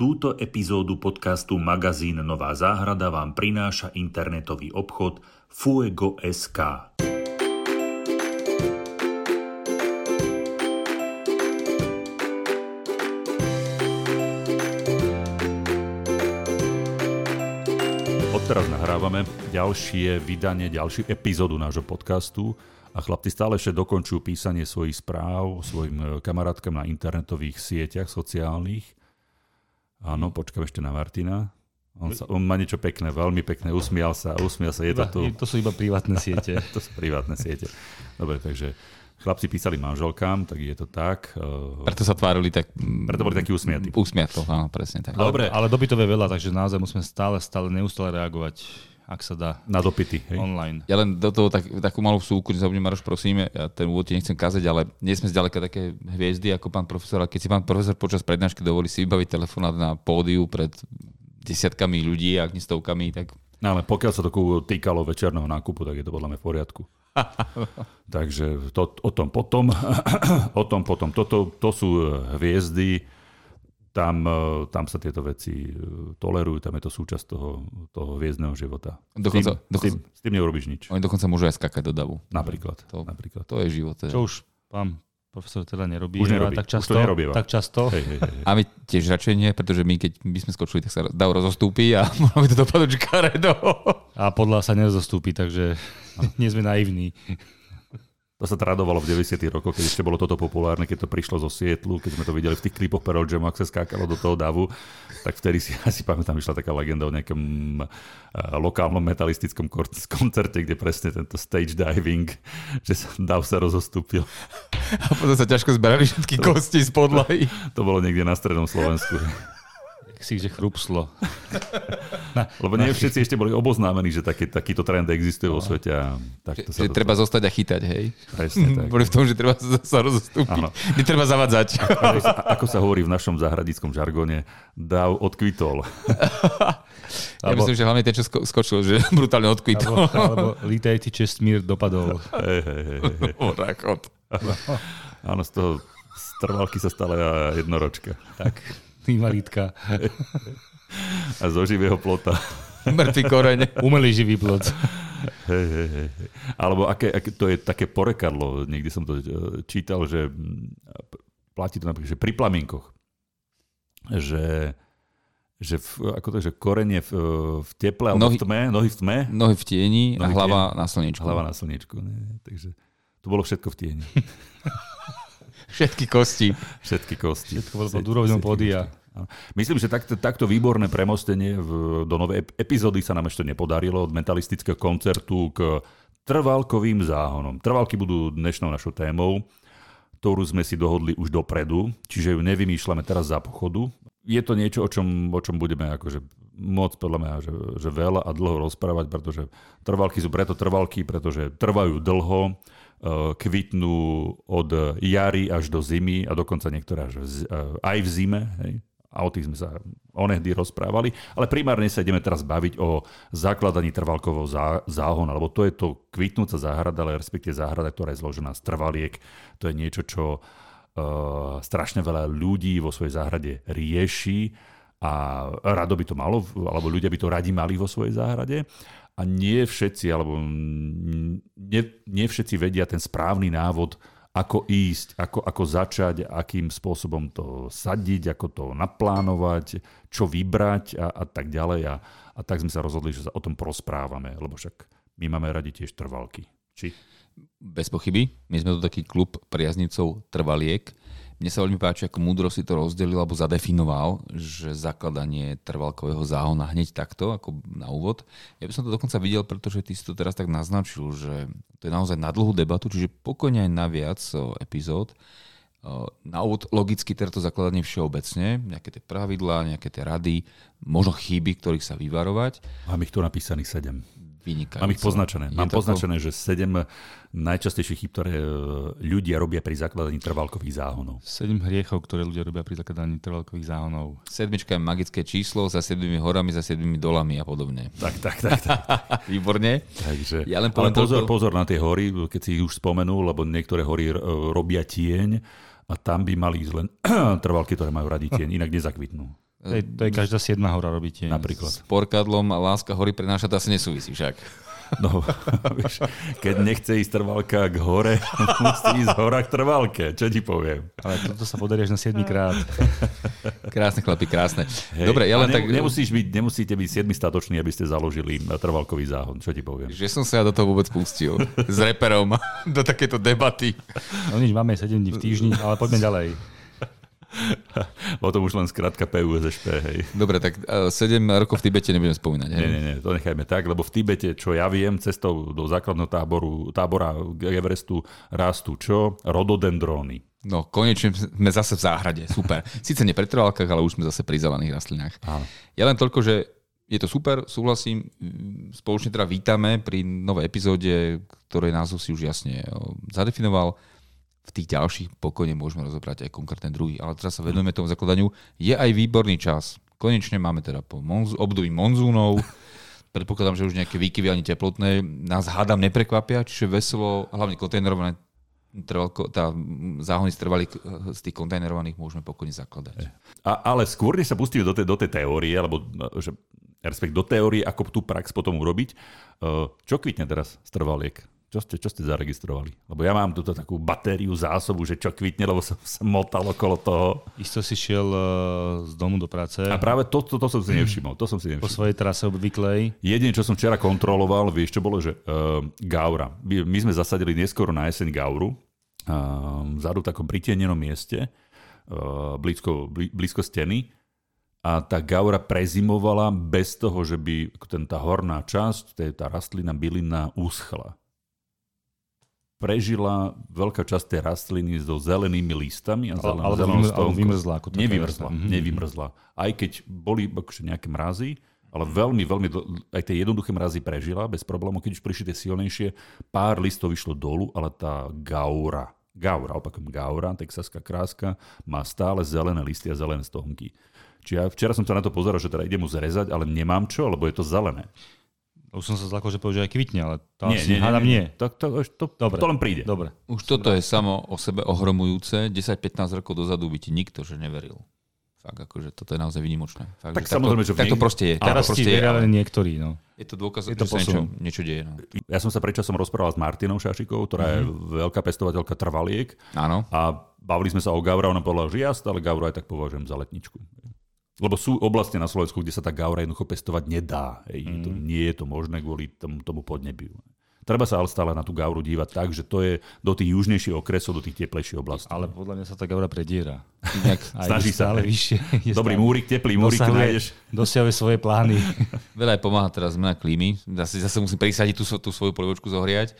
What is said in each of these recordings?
Túto epizódu podcastu Magazín Nová záhrada vám prináša internetový obchod Fuego.sk. Odteraz nahrávame ďalšie vydanie, ďalšiu epizódu nášho podcastu a chlapci stále ešte dokončujú písanie svojich správ svojim kamarátkam na internetových sieťach sociálnych Áno, počkám ešte na Martina. On, sa, on má niečo pekné, veľmi pekné, usmial sa, usmial sa, je to tu. To sú iba privátne siete. to sú privátne siete. Dobre, takže chlapci písali manželkám, tak je to tak. Eh, Preto sa tvárili tak... Preto boli takí usmiatí. Usmiatko, áno, presne tak. Dobre. Ale, ale dopytov je veľa, takže naozaj musíme stále, stále, neustále reagovať ak sa dá. Na dopity. Hej? Online. Ja len do toho tak, takú malú vsúku, nezabudnem, Maroš, prosím, ja ten úvod ti nechcem kázať, ale nie sme zďaleka také hviezdy ako pán profesor, ale keď si pán profesor počas prednášky dovolí si vybaviť telefonát na pódiu pred desiatkami ľudí, ak nie stovkami, tak... No ale pokiaľ sa to týkalo večerného nákupu, tak je to podľa mňa v poriadku. Takže to, o tom potom, o tom potom. Toto, to sú hviezdy, tam, e, tam sa tieto veci e, tolerujú, tam je to súčasť toho, toho hviezdneho života. Dokonca, s, tým, dokonca, s, tým, s tým neurobiš nič. Oni dokonca môžu aj skakať do davu. Napríklad. To, napríklad. to je život. Teda. Čo už pán profesor teda nerobí. Už nerobí. Tak často, už to nerobí. tak často. Hej, hej, hej. A my tiež radšej nie, pretože my keď by sme skočili, tak sa dav rozostúpi a by to dopadnúť karedo. A podľa sa nerozostúpi, takže nie sme naivní. To sa tradovalo v 90. rokoch, keď ešte bolo toto populárne, keď to prišlo zo Sietlu, keď sme to videli v tých klipoch Pearl Jam, ak sa skákalo do toho davu, tak vtedy si asi pamätám, išla taká legenda o nejakom uh, lokálnom metalistickom koncerte, kde presne tento stage diving, že sa dav sa rozostúpil. A potom sa ťažko zberali všetky kosti z podlahy. To bolo niekde na strednom Slovensku si že chrupslo. Na, Lebo nie všetci ešte boli oboznámení, že taký, takýto trend existuje vo svete. A tak to že, že treba zostať a chytať, hej? Presne tak. Boli v tom, že treba sa rozostúpiť. Netreba zavadzať. Ako, ako sa hovorí v našom zahradickom žargone, dav odkvitol. Ja alebo, myslím, že hlavne ten, čo skočil, že brutálne odkvitol. Alebo, alebo lítajte Čestmír dopadol. Hej, hej, hej. Áno, z toho strvalky sa stala jednoročka. Tak invalitka. A zo živého plota. Mŕtvý koreň. Umelý živý plot. Hej, hej, hej. Alebo aké, aké, to je také porekadlo, niekde som to e, čítal, že platí to napríklad, že pri plamienkoch, že že v, ako to, že korenie v, v teple alebo nohy, v tme, nohy v tme. Nohy v tieni nohy a hlava tieni, na slniečku. Hlava na slniečku. Ne? Takže to bolo všetko v tieni. Všetky kosti. Všetky kosti. Všetko bolo pod úrovňou podia. Myslím, že takto, takto výborné premostenie v, do novej epizódy sa nám ešte nepodarilo od mentalistického koncertu k trvalkovým záhonom. Trvalky budú dnešnou našou témou, ktorú sme si dohodli už dopredu, čiže ju nevymýšľame teraz za pochodu. Je to niečo, o čom, o čom budeme akože môcť podľa mňa, že, že veľa a dlho rozprávať, pretože trvalky sú preto trvalky, pretože trvajú dlho, kvitnú od jary až do zimy a dokonca niektoré až eh, aj v zime. Hej. A o tých sme sa onehdy rozprávali. Ale primárne sa ideme teraz baviť o zakladaní trvalkového zá, záhona, lebo to je to kvitnúca záhrada, ale respektíve záhrada, ktorá je zložená z trvaliek. To je niečo, čo uh, strašne veľa ľudí vo svojej záhrade rieši a rado by to malo, alebo ľudia by to radi mali vo svojej záhrade a nie všetci, alebo nie, nie všetci vedia ten správny návod, ako ísť, ako, ako začať, akým spôsobom to sadiť, ako to naplánovať, čo vybrať a, a tak ďalej. A, a tak sme sa rozhodli, že sa o tom porozprávame, lebo však my máme radi tiež trvalky. Či? Bez pochyby. My sme to taký klub priaznicov trvaliek mne sa veľmi páči, ako múdro si to rozdelil alebo zadefinoval, že zakladanie trvalkového záhona hneď takto, ako na úvod. Ja by som to dokonca videl, pretože ty si to teraz tak naznačil, že to je naozaj na dlhú debatu, čiže pokojne aj na viac epizód. Na úvod logicky teda to zakladanie všeobecne, nejaké tie pravidlá, nejaké tie rady, možno chyby, ktorých sa vyvarovať. Mám ich tu napísaných sedem vynikajúco. Mám ich poznačené. Je Mám poznačené, to... že sedem najčastejších chyb, ktoré e, ľudia robia pri zakladaní trvalkových záhonov. Sedem hriechov, ktoré ľudia robia pri zakladaní trvalkových záhonov. Sedmička je magické číslo za sedmými horami, za sedmými dolami a podobne. Tak, tak, tak. tak. Výborne. Takže, ja len ale pozor, to... pozor na tie hory, keď si ich už spomenul, lebo niektoré hory e, robia tieň a tam by mali ísť len trvalky, ktoré majú radi tieň, inak nezakvitnú. To je, to je každá siedma hora robí tieň. Napríklad. S porkadlom a láska hory prenáša, to asi nesúvisí však. No, vieš, keď nechce ísť trvalka k hore, musí ísť hora k trvalke. Čo ti poviem? Ale toto sa podarí až na 7 krát. Krásne chlapi, krásne. Hej, Dobre, ja len ne, tak... Nemusíš byť, nemusíte byť siedmi statoční, aby ste založili trvalkový záhon. Čo ti poviem? Že som sa ja do toho vôbec pustil. S reperom do takéto debaty. No nič, máme 7 dní v týždni, ale poďme ďalej. Potom už len skratka PUSŠP, hej. Dobre, tak 7 rokov v Tibete nebudem spomínať. Hej? Nie, nie, nie, to nechajme tak, lebo v Tibete, čo ja viem, cestou do základného táboru, tábora Everestu rastú čo? Rododendróny. No, konečne sme zase v záhrade. Super. Síce nie pri trvalkách, ale už sme zase pri zelených rastlinách. Áno. Ja len toľko, že je to super, súhlasím. Spoločne teda vítame pri novej epizóde, ktorej názov si už jasne zadefinoval v tých ďalších pokojne môžeme rozobrať aj konkrétne druhy. Ale teraz sa venujeme tomu zakladaniu. Je aj výborný čas. Konečne máme teda po monz- období monzúnov, predpokladám, že už nejaké výkyvy ani teplotné nás hádam neprekvapia, čiže veselo, hlavne kontajnerované trvalko, tá záhony z, trvalých, z tých kontajnerovaných môžeme pokojne zakladať. A, ale skôr, než sa pustíme do tej, do tej teórie, alebo že, respekt do teórie, ako tú prax potom urobiť, čo kvitne teraz z trvaliek? Čo ste, čo ste zaregistrovali? Lebo ja mám túto takú batériu zásobu, že čo kvitne, lebo som sa motal okolo toho. Isto si šiel uh, z domu do práce. A práve to, to, to som si nevšimol. To som si nevšimol. Po svojej trase obvyklej. Jediné, čo som včera kontroloval, vieš, čo bolo, že uh, Gaura. My, my sme zasadili neskoro na jeseň Gauru, uh, vzadu v takom pritienenom mieste, uh, blízko, blízko steny. A tá gaura prezimovala bez toho, že by ten, tá horná časť, tá rastlina, bylina uschla prežila veľká časť tej rastliny so zelenými listami a zelen, ale, zelenou ale vymrzla. Ako nevymrzla, mm-hmm. nevymrzla. Aj keď boli akože nejaké mrazy, ale veľmi, veľmi, aj tie jednoduché mrazy prežila bez problémov. Keď už prišli tie silnejšie, pár listov vyšlo dolu, ale tá gaura, gaura, opakujem gaura, texaská kráska, má stále zelené listy a zelené stonky. Čiže ja včera som sa na to pozeral, že teda idem mu zrezať, ale nemám čo, lebo je to zelené. Už som sa zlakol, že povedal, že aj kvitne, ale to nie, asi nie, nie, nie. To, to, to, Dobre. to len príde. Dobre. Už toto je samo o sebe ohromujúce. 10-15 rokov dozadu by ti nikto že neveril. Fakt, akože toto je naozaj vynimočné. Fakt, Tak že samozrejme, takto, že v takto niek- proste je. Teraz ti proste je, veria ale len niektorí. No. je to dôkaz, Je to že sa niečo, niečo deje. No. Ja som sa predčasom rozprával s Martinou Šašikovou, ktorá mm-hmm. je veľká pestovateľka trvaliek Áno. a bavili sme sa o Gaura, ona povedala, že ja stále Gauru aj tak považujem za letničku. Lebo sú oblasti na Slovensku, kde sa tá Gaura jednoducho pestovať nedá. Hej. Mm. To, nie je to možné kvôli tomu, tomu podnebiu. Treba sa ale stále na tú Gauru dívať tak, že to je do tých južnejších okresov, do tých teplejších oblastí. Ale podľa mňa sa tá gaura prediera. A Snaží sa, stále hej. vyššie. Dobrý stále- múrik, teplý múrik, nájdeš. Dosiahuje svoje plány. veľa aj pomáha teraz zmena klímy. Zase, zase musím prisadiť tú, tú svoju polivočku zohriať.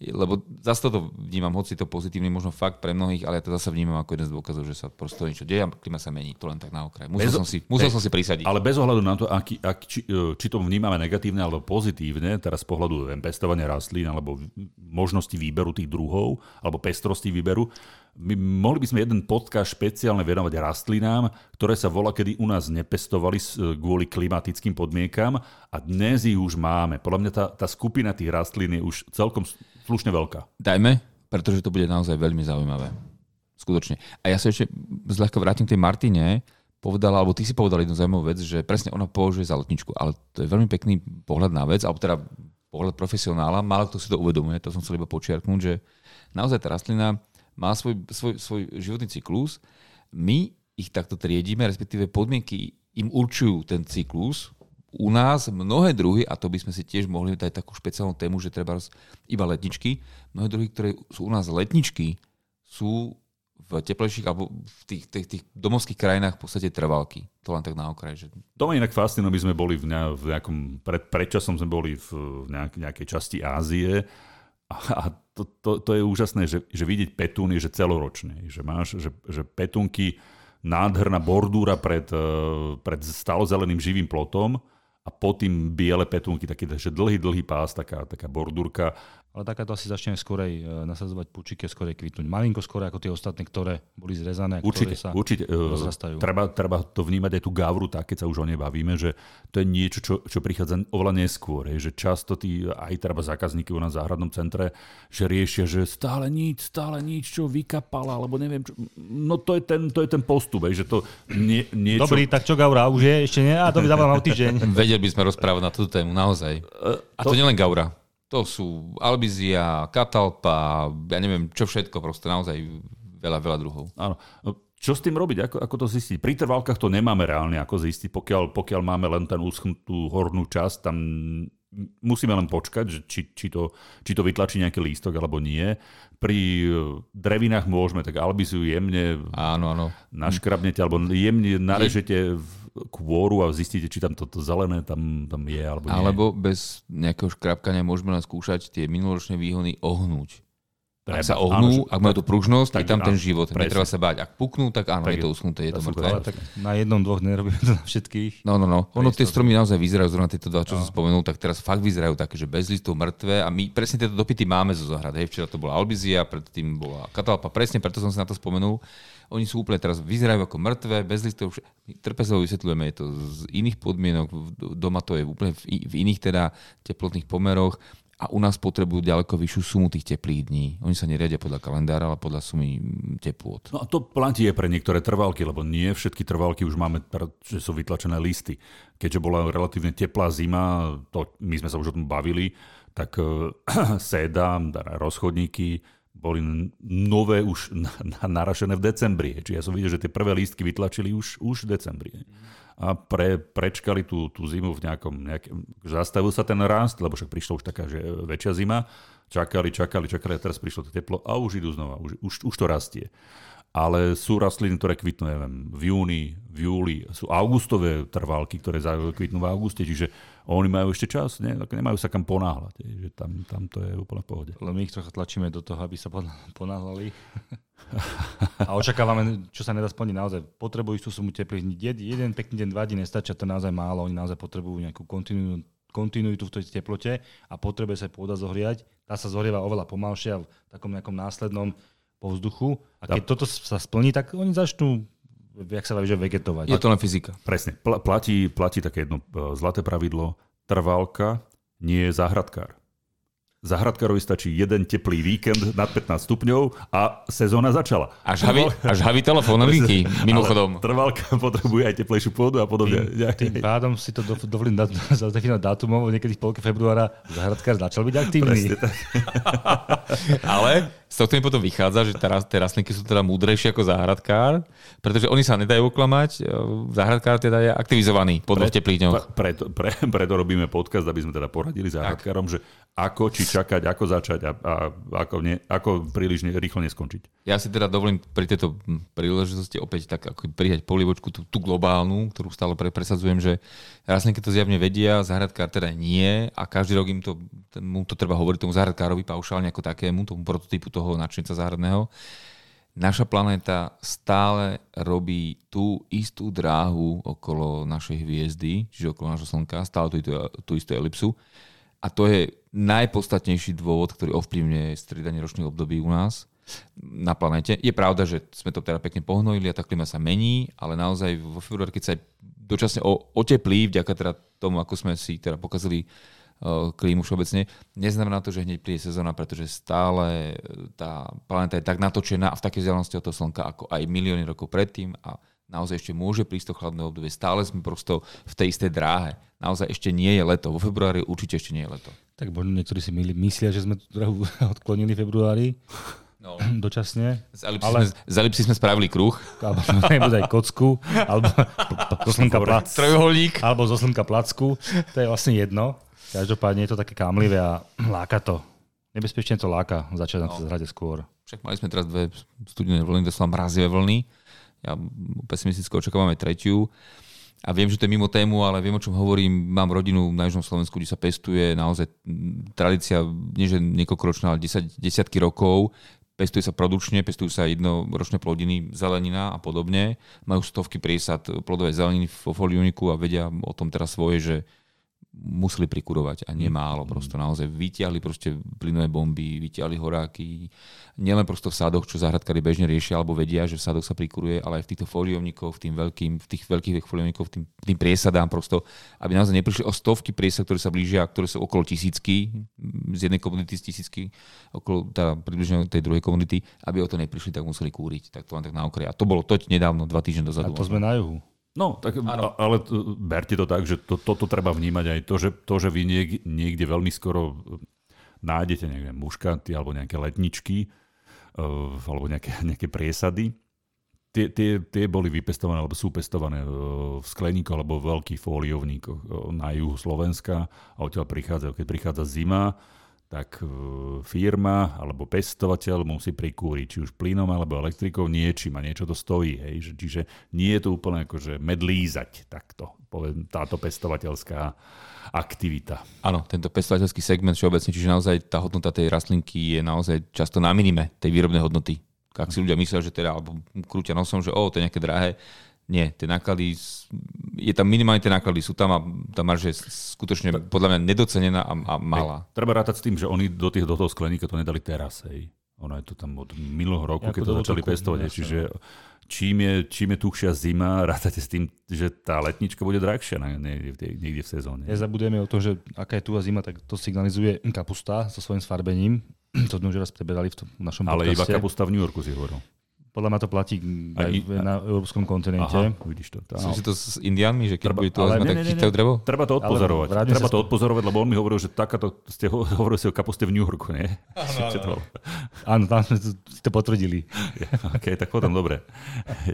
Lebo zase toto vnímam, hoci to pozitívny možno fakt pre mnohých, ale ja to zase vnímam ako jeden z dôkazov, že sa prosto niečo deje a klima sa mení. To len tak na okraj. Musel, Bez- som si, musel Hej, som si prisadiť. Ale bez ohľadu na to, aký, ak, či, či to vnímame negatívne alebo pozitívne, teraz z pohľadu pestovania rastlín alebo možnosti výberu tých druhov alebo pestrosti výberu, my mohli by sme jeden podcast špeciálne venovať rastlinám, ktoré sa volá, kedy u nás nepestovali s- kvôli klimatickým podmienkam a dnes ich už máme. Podľa mňa tá, tá skupina tých rastlín je už celkom slušne veľká. Dajme, pretože to bude naozaj veľmi zaujímavé. Skutočne. A ja sa ešte zľahka vrátim k tej Martine, povedala, alebo ty si povedal jednu zaujímavú vec, že presne ona považuje za letničku, ale to je veľmi pekný pohľad na vec, alebo teda pohľad profesionála, málo kto si to uvedomuje, to som chcel iba počiarknúť, že naozaj tá rastlina má svoj, svoj, svoj životný cyklus, my ich takto triedíme, respektíve podmienky im určujú ten cyklus, u nás mnohé druhy, a to by sme si tiež mohli dať takú špeciálnu tému, že treba iba letničky, mnohé druhy, ktoré sú u nás letničky, sú v teplejších alebo v tých, tých, tých domovských krajinách v podstate trvalky. To len tak na okraj. Že... To ma inak fascinuje, my sme boli v, ne, v nejakom, pred, predčasom sme boli v, nejak, nejakej časti Ázie a, a to, to, to je úžasné, že, že vidieť petún je že celoročný, že máš, že, že petúnky, nádherná bordúra pred, eh, pred stalozeleným živým plotom a pod tým biele petúnky, taký že dlhý, dlhý pás, taká, taká bordúrka ale takáto asi začne skorej e, nasadzovať pučiky skorej kvitnúť. Malinko skôr ako tie ostatné, ktoré boli zrezané určite, ktoré sa určite. e, rozrastajú. Treba, treba to vnímať aj tú gavru tak, keď sa už o nej bavíme, že to je niečo, čo, čo prichádza oveľa neskôr. Je, že často tí, aj treba zákazníky u nás v záhradnom centre, že riešia, že stále nič, stále nič, čo vykapala, alebo neviem čo. No to je ten, to je ten postup, hej, že to nie, niečo... Dobrý, tak čo Gaura, už je? Ešte nie? A to by dával o týždeň. Vedeli by sme rozprávať na túto tému, naozaj. A to nielen Gaura. To sú albizia, katalpa, ja neviem čo všetko, proste naozaj veľa, veľa druhov. Áno. No, Čo s tým robiť? Ako, ako to zistiť? Pri trvalkách to nemáme reálne ako zistiť, pokiaľ, pokiaľ máme len ten uschnutú hornú časť, tam musíme len počkať, že či, či, to, či to vytlačí nejaký lístok alebo nie. Pri drevinách môžeme, tak albiziu jemne Áno, áno. naškrabnete alebo jemne narežete v kôru a zistíte, či tam toto zelené tam, tam je alebo nie. Alebo bez nejakého škrapkania môžeme len skúšať tie minuloročné výhony ohnúť. Ak sa ohnú, áno, ak majú tú pružnosť, tak, je tam ten život. presne. Netreba sa báť. Ak puknú, tak áno, Tak je je- to uschnuté, je to mŕtve. Ale tak na jednom, dvoch nerobíme to na všetkých. No, no, no. Ono tie stromy naozaj vyzerajú, zrovna tieto dva, čo No. som spomenul, tak teraz fakt vyzerajú také, že bez listov mŕtve a my presne tieto dopity máme zo zahrad. Hej, včera to bola albizia, predtým bola katalpa, presne preto som si na to spomenul. Oni sú úplne teraz vyzerajú ako mŕtve, bez listov. Trpezlivo vysvetľujeme, je to z iných podmienok, doma to je úplne v, iných teda teplotných pomeroch a u nás potrebujú ďaleko vyššiu sumu tých teplých dní. Oni sa neriadia podľa kalendára, ale podľa sumy mm, teplôt. No a to platí aj pre niektoré trvalky, lebo nie všetky trvalky už máme, že sú vytlačené listy. Keďže bola relatívne teplá zima, to, my sme sa už o tom bavili, tak uh, séda, teda rozchodníky, boli nové už na, na, narašené v decembri. Čiže ja som videl, že tie prvé lístky vytlačili už, už v decembri. A pre, prečkali tú, tú zimu v nejakom, nejakom... Zastavil sa ten rast, lebo však prišla už taká, že väčšia zima. Čakali, čakali, čakali a teraz prišlo to teplo a už idú znova, už, už, už to rastie. Ale sú rastliny, ktoré kvitnú, neviem, v júni, v júli. Sú augustové trvalky, ktoré kvitnú v auguste, čiže oni majú ešte čas, ne? Tak nemajú sa kam ponáhľať. je, Že tam, tam to je úplne v pohode. Len my ich trocha tlačíme do toho, aby sa poná- ponáhľali. A očakávame, čo sa nedá splniť naozaj. Potrebujú istú sumu teplých dní. Jed, jeden pekný deň, dva dní nestačia, to naozaj málo. Oni naozaj potrebujú nejakú kontinuitu, kontinuitu v tej teplote a potrebuje sa pôda zohriať. Tá sa zohrieva oveľa pomalšie a v takom nejakom následnom povzduchu. A keď toto sa splní, tak oni začnú, jak sa vraví, že vegetovať. Je to len fyzika. Presne. Pl- platí, platí také jedno e, zlaté pravidlo. Trvalka nie je záhradkár. Záhradkárovi stačí jeden teplý víkend nad 15 stupňov a sezóna začala. Až haví, až haví telefón linky, mimochodom. Ale trvalka potrebuje aj teplejšiu pôdu a podobne. Tým pádom si to do- dovolím zadefinovať dátumov, niekedy v polke februára záhradkár začal byť aktívny. Presne tak. Ale z toho mi potom vychádza, že teraz tie rastlinky sú teda múdrejšie ako záhradkár, pretože oni sa nedajú oklamať. e, Záhradkár teda je aktivizovaný po dvoch teplých dňoch. Pre, preto, pre, preto robíme podcast, aby sme teda poradili záhradkárom, že ako či čakať, ako začať a, a ako, ne, ako príliš ne, rýchlo neskončiť. Ja si teda dovolím pri tejto príležitosti opäť tak ako prijať polievočku tú, tú globálnu, ktorú stále pre, presadzujem, že rastlinky to zjavne vedia, záhradkár teda nie a každý rok im to, mu to treba hovoriť tomu záhradkárovi paušálne ako takému, tomu prototypu toho nadšenca záhradného. Naša planéta stále robí tú istú dráhu okolo našej hviezdy, čiže okolo nášho Slnka, stále tú, tú, tú istú elipsu. A to je najpodstatnejší dôvod, ktorý ovplyvňuje striedanie ročných období u nás na planete. Je pravda, že sme to teda pekne pohnojili a tá klima sa mení, ale naozaj vo februári, keď sa dočasne oteplí, vďaka teda tomu, ako sme si teda pokazili klímu všeobecne, neznamená to, že hneď príde sezóna, pretože stále e, tá planéta je tak natočená a v takej vzdialenosti od toho Slnka, ako aj milióny rokov predtým a naozaj ešte môže prísť to chladné obdobie. Stále sme prosto v tej istej dráhe. Naozaj ešte nie je leto. Vo februári určite ešte nie je leto. Tak možno niektorí si myslia, že sme tú drahu odklonili v februári No. dočasne. Z elipsy, Ale- sme, z elipsy sme spravili kruh. Alebo aj kocku, alebo zo slnka, pla, Trojuholník. alebo zo slnka placku. To je vlastne jedno. Každopádne je to také kámlivé a láka to. Nebezpečne to láka začať na to zhrade skôr. Však mali sme teraz dve studené vlny, doslova mrazivé vlny. Ja pesimisticky očakávam aj tretiu. A viem, že to je mimo tému, ale viem, o čom hovorím. Mám rodinu na Južnom Slovensku, kde sa pestuje naozaj mm, tradícia, nie že niekoľkoročná, ale 10, desiatky rokov. Pestuje sa produkčne, pestujú sa jednoročné plodiny, zelenina a podobne. Majú stovky prísad plodovej zeleniny vo foliuniku a vedia o tom teraz svoje, že museli prikurovať a nemálo prosto. Naozaj vytiahli proste plynové bomby, vytiahli horáky. Nielen prosto v sádoch, čo záhradkári bežne riešia alebo vedia, že v sádoch sa prikuruje, ale aj v týchto foliovníkoch, v, tým veľkým, v tých veľkých foliovníkoch, tým, tým priesadám prosto, aby naozaj neprišli o stovky priesad, ktoré sa blížia, ktoré sú okolo tisícky, z jednej komunity z tisícky, okolo tá, približne tej druhej komunity, aby o to neprišli, tak museli kúriť. Tak to len tak na okraj. A to bolo toť nedávno, dva týždne dozadu. A to sme na juhu. No, tak, ano. ale berte to tak, že to, toto treba vnímať aj to, že, to, že vy niek, niekde veľmi skoro nájdete nejaké muškaty alebo nejaké letničky uh, alebo nejaké, nejaké priesady. Tie, tie, tie boli vypestované alebo sú pestované v skleníkoch alebo v veľkých fóliovníkoch na juhu Slovenska a odtiaľ prichádzajú. Keď prichádza zima, tak e, firma alebo pestovateľ musí prikúriť či už plynom alebo elektrikou niečím a niečo to stojí. Hej. Čiže nie je to úplne akože medlízať takto, poviem, táto pestovateľská aktivita. Áno, tento pestovateľský segment všeobecne, čiže naozaj tá hodnota tej rastlinky je naozaj často na minime tej výrobnej hodnoty. Ak si ľudia myslia, že teda, alebo krútia nosom, že o, to je nejaké drahé, nie, tie náklady, je tam minimálne tie náklady, sú tam a tá marže je skutočne podľa mňa nedocenená a, a malá. Hej, treba rátať s tým, že oni do, tých, do toho skleníka to nedali teraz. Hej. Ono je to tam od minulého roku, keď to začali pestovať. Čiže no. čím je, čím je tuchšia zima, rátate s tým, že tá letnička bude drahšia niekde, niekde v sezóne. Nezabudujeme o to, že aká je tu zima, tak to signalizuje kapusta so svojím sfarbením. To sme už raz preberali v, tom, v našom Ale podcaste. iba kapusta v New Yorku si hovoril. Podľa mňa to platí aj, aj na európskom kontinente. Aha, vidíš to. Tá. Súvisí to s Indiánmi, že keď bude to ale tak chytajú drevo? Treba to odpozorovať. Ale Treba to odpozorovať, lebo on mi hovoril, že takáto, ste hovorili si o kapuste v New Yorku, nie? Áno, áno. tam sme si to potvrdili. OK, tak potom dobre.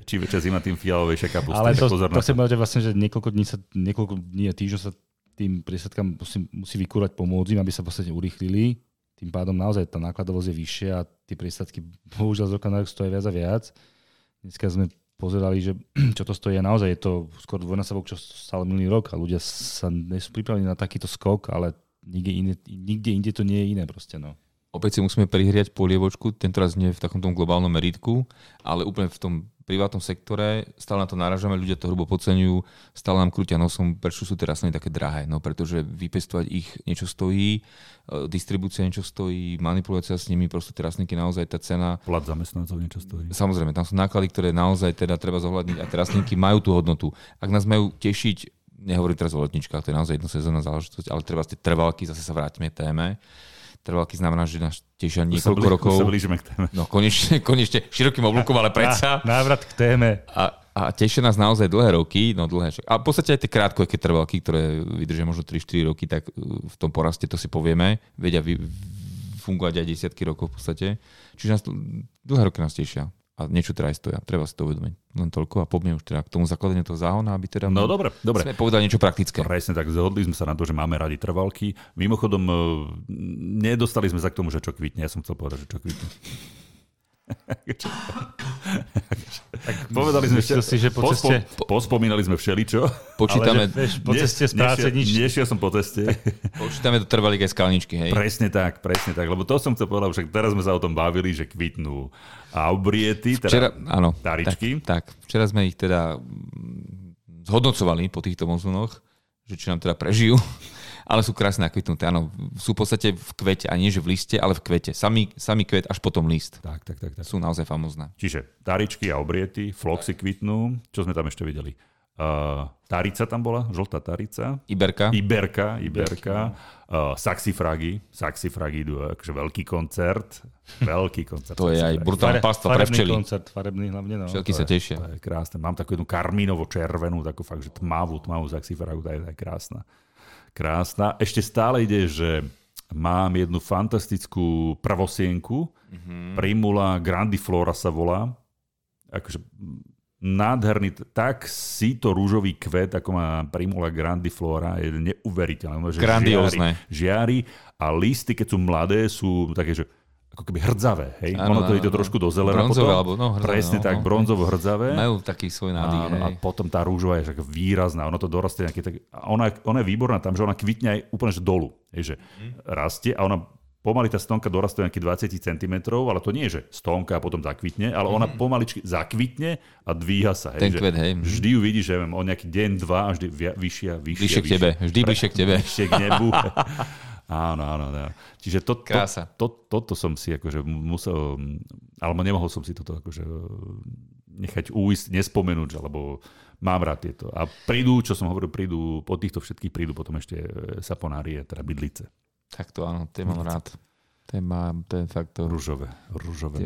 Čím väčšia zima, tým fialovejšia kapusta. Ale to, to chcem povedať vlastne, že niekoľko dní, sa, niekoľko dní a týždňov sa tým prísadkám musí, musí vykúrať pomôcť im, aby sa v podstate urýchlili tým pádom naozaj tá nákladovosť je vyššia a tie prísadky bohužiaľ z roka na rok stojí viac a viac. Dneska sme pozerali, že čo to stojí a naozaj je to skôr dvojnásobok, čo stále minulý rok a ľudia sa nie pripravení na takýto skok, ale nikde inde, nikde inde to nie je iné proste. No. Opäť si musíme prihriať polievočku, tentoraz nie v takomto globálnom meritku, ale úplne v tom privátnom sektore, stále na to naražame, ľudia to hrubo podceňujú, stále nám krútia nosom, prečo sú tie rastliny také drahé. No pretože vypestovať ich niečo stojí, e, distribúcia niečo stojí, manipulácia s nimi, proste tie rastlinky naozaj tá cena... Plat zamestnancov niečo stojí. Samozrejme, tam sú náklady, ktoré naozaj teda treba zohľadniť a tie rastlinky majú tú hodnotu. Ak nás majú tešiť, nehovorím teraz o letničkách, to je naozaj jednosezónna záležitosť, ale treba tie trvalky, zase sa vrátime téme trvalky znamená, že nás tešia niekoľko blí, rokov. Sa blížime k téme. No konečne, konečne širokým oblúkom, ale predsa. Návrat k téme. A, a tešia nás naozaj dlhé roky, no dlhé. A v podstate aj tie krátkoveké trvalky, ktoré vydržia možno 3-4 roky, tak uh, v tom poraste to si povieme, vedia vy, fungovať aj desiatky rokov v podstate. Čiže nás, dlhé roky nás tešia a niečo teda aj stoja. Treba si to uvedomiť. Len toľko a poďme už teda k tomu zakladaniu toho záhona, aby teda no, dobre, dobre. sme povedali niečo praktické. Presne tak, zhodli sme sa na to, že máme radi trvalky. Mimochodom, e, nedostali sme sa k tomu, že čo kvitne. Ja som chcel povedať, že čo kvitne. Tak povedali sme všel... si, že po ceste... Pospo, pospomínali sme všeličo. Počítame... Ale že, vieš, po ceste z práce nič... Nešiel som po ceste. Počítame to trvali aj skalničky, hej? Presne tak, presne tak. Lebo to som chcel povedať, však teraz sme sa o tom bavili, že kvitnú aubriety, teda včera, áno, taričky. Tak, tak, včera sme ich teda zhodnocovali po týchto monzunoch, že či nám teda prežijú ale sú krásne nakvitnuté. Áno, sú v podstate v kvete, a nie že v liste, ale v kvete. Samý, samý kvet až potom list. Tak, tak, tak, tak. Sú naozaj famózne. Čiže taričky a obriety, floxy kvitnú. Čo sme tam ešte videli? Uh, tarica tam bola, žltá tarica. Iberka. Iberka, Iberka. Uh, saxifragy. Saxifragy idú akože veľký koncert. Veľký koncert. to je aj brutálna pastva pre včely. koncert, farebný hlavne. No. Včelky sa tešia. To je krásne. Mám takú jednu karmínovo-červenú, takú fakt, že tmavú, tmavú saxifragu, tá je, tá je krásna krásna. Ešte stále ide, že mám jednu fantastickú prvosienku, mm-hmm. Primula grandiflora sa volá. Akože nádherný, tak si to rúžový kvet, ako má Primula grandiflora, je neuveriteľné. Grandiózne. Žiari, žiari a listy, keď sú mladé, sú také, že ako keby hrdzavé, hej? Ano, ono to ide trošku do zelena bronzové, potom. Alebo, no, hrdavé, Presne no, tak, no. bronzovo hrdzavé. Majú taký svoj nádych. A, a potom tá rúžová je však výrazná, ono to dorastie nejaké tak... A ona, ona je výborná tam, že ona kvitne aj úplne že dolu, hej, že mm. rastie a ona pomaly tá stonka dorastuje nejakých 20 cm, ale to nie je, že stonka a potom zakvitne, ale ona mm. pomaličky zakvitne a dvíha sa. Hej, Ten kvet, hej. Vždy ju vidíš, že viem, o nejaký deň, dva, vždy vyššia, vyššia. Vyššie k tebe, vždy vyššie k tebe. Vyššie k nebu. Áno, áno, áno. Čiže to, to, to, toto som si akože musel, alebo nemohol som si toto akože nechať újsť, nespomenúť, alebo mám rád tieto. A prídu, čo som hovoril, prídu, po týchto všetkých prídu potom ešte saponárie, teda bydlice. Tak to áno, tie mám rád. Ten má, ten fakt to... Rúžové, rúžové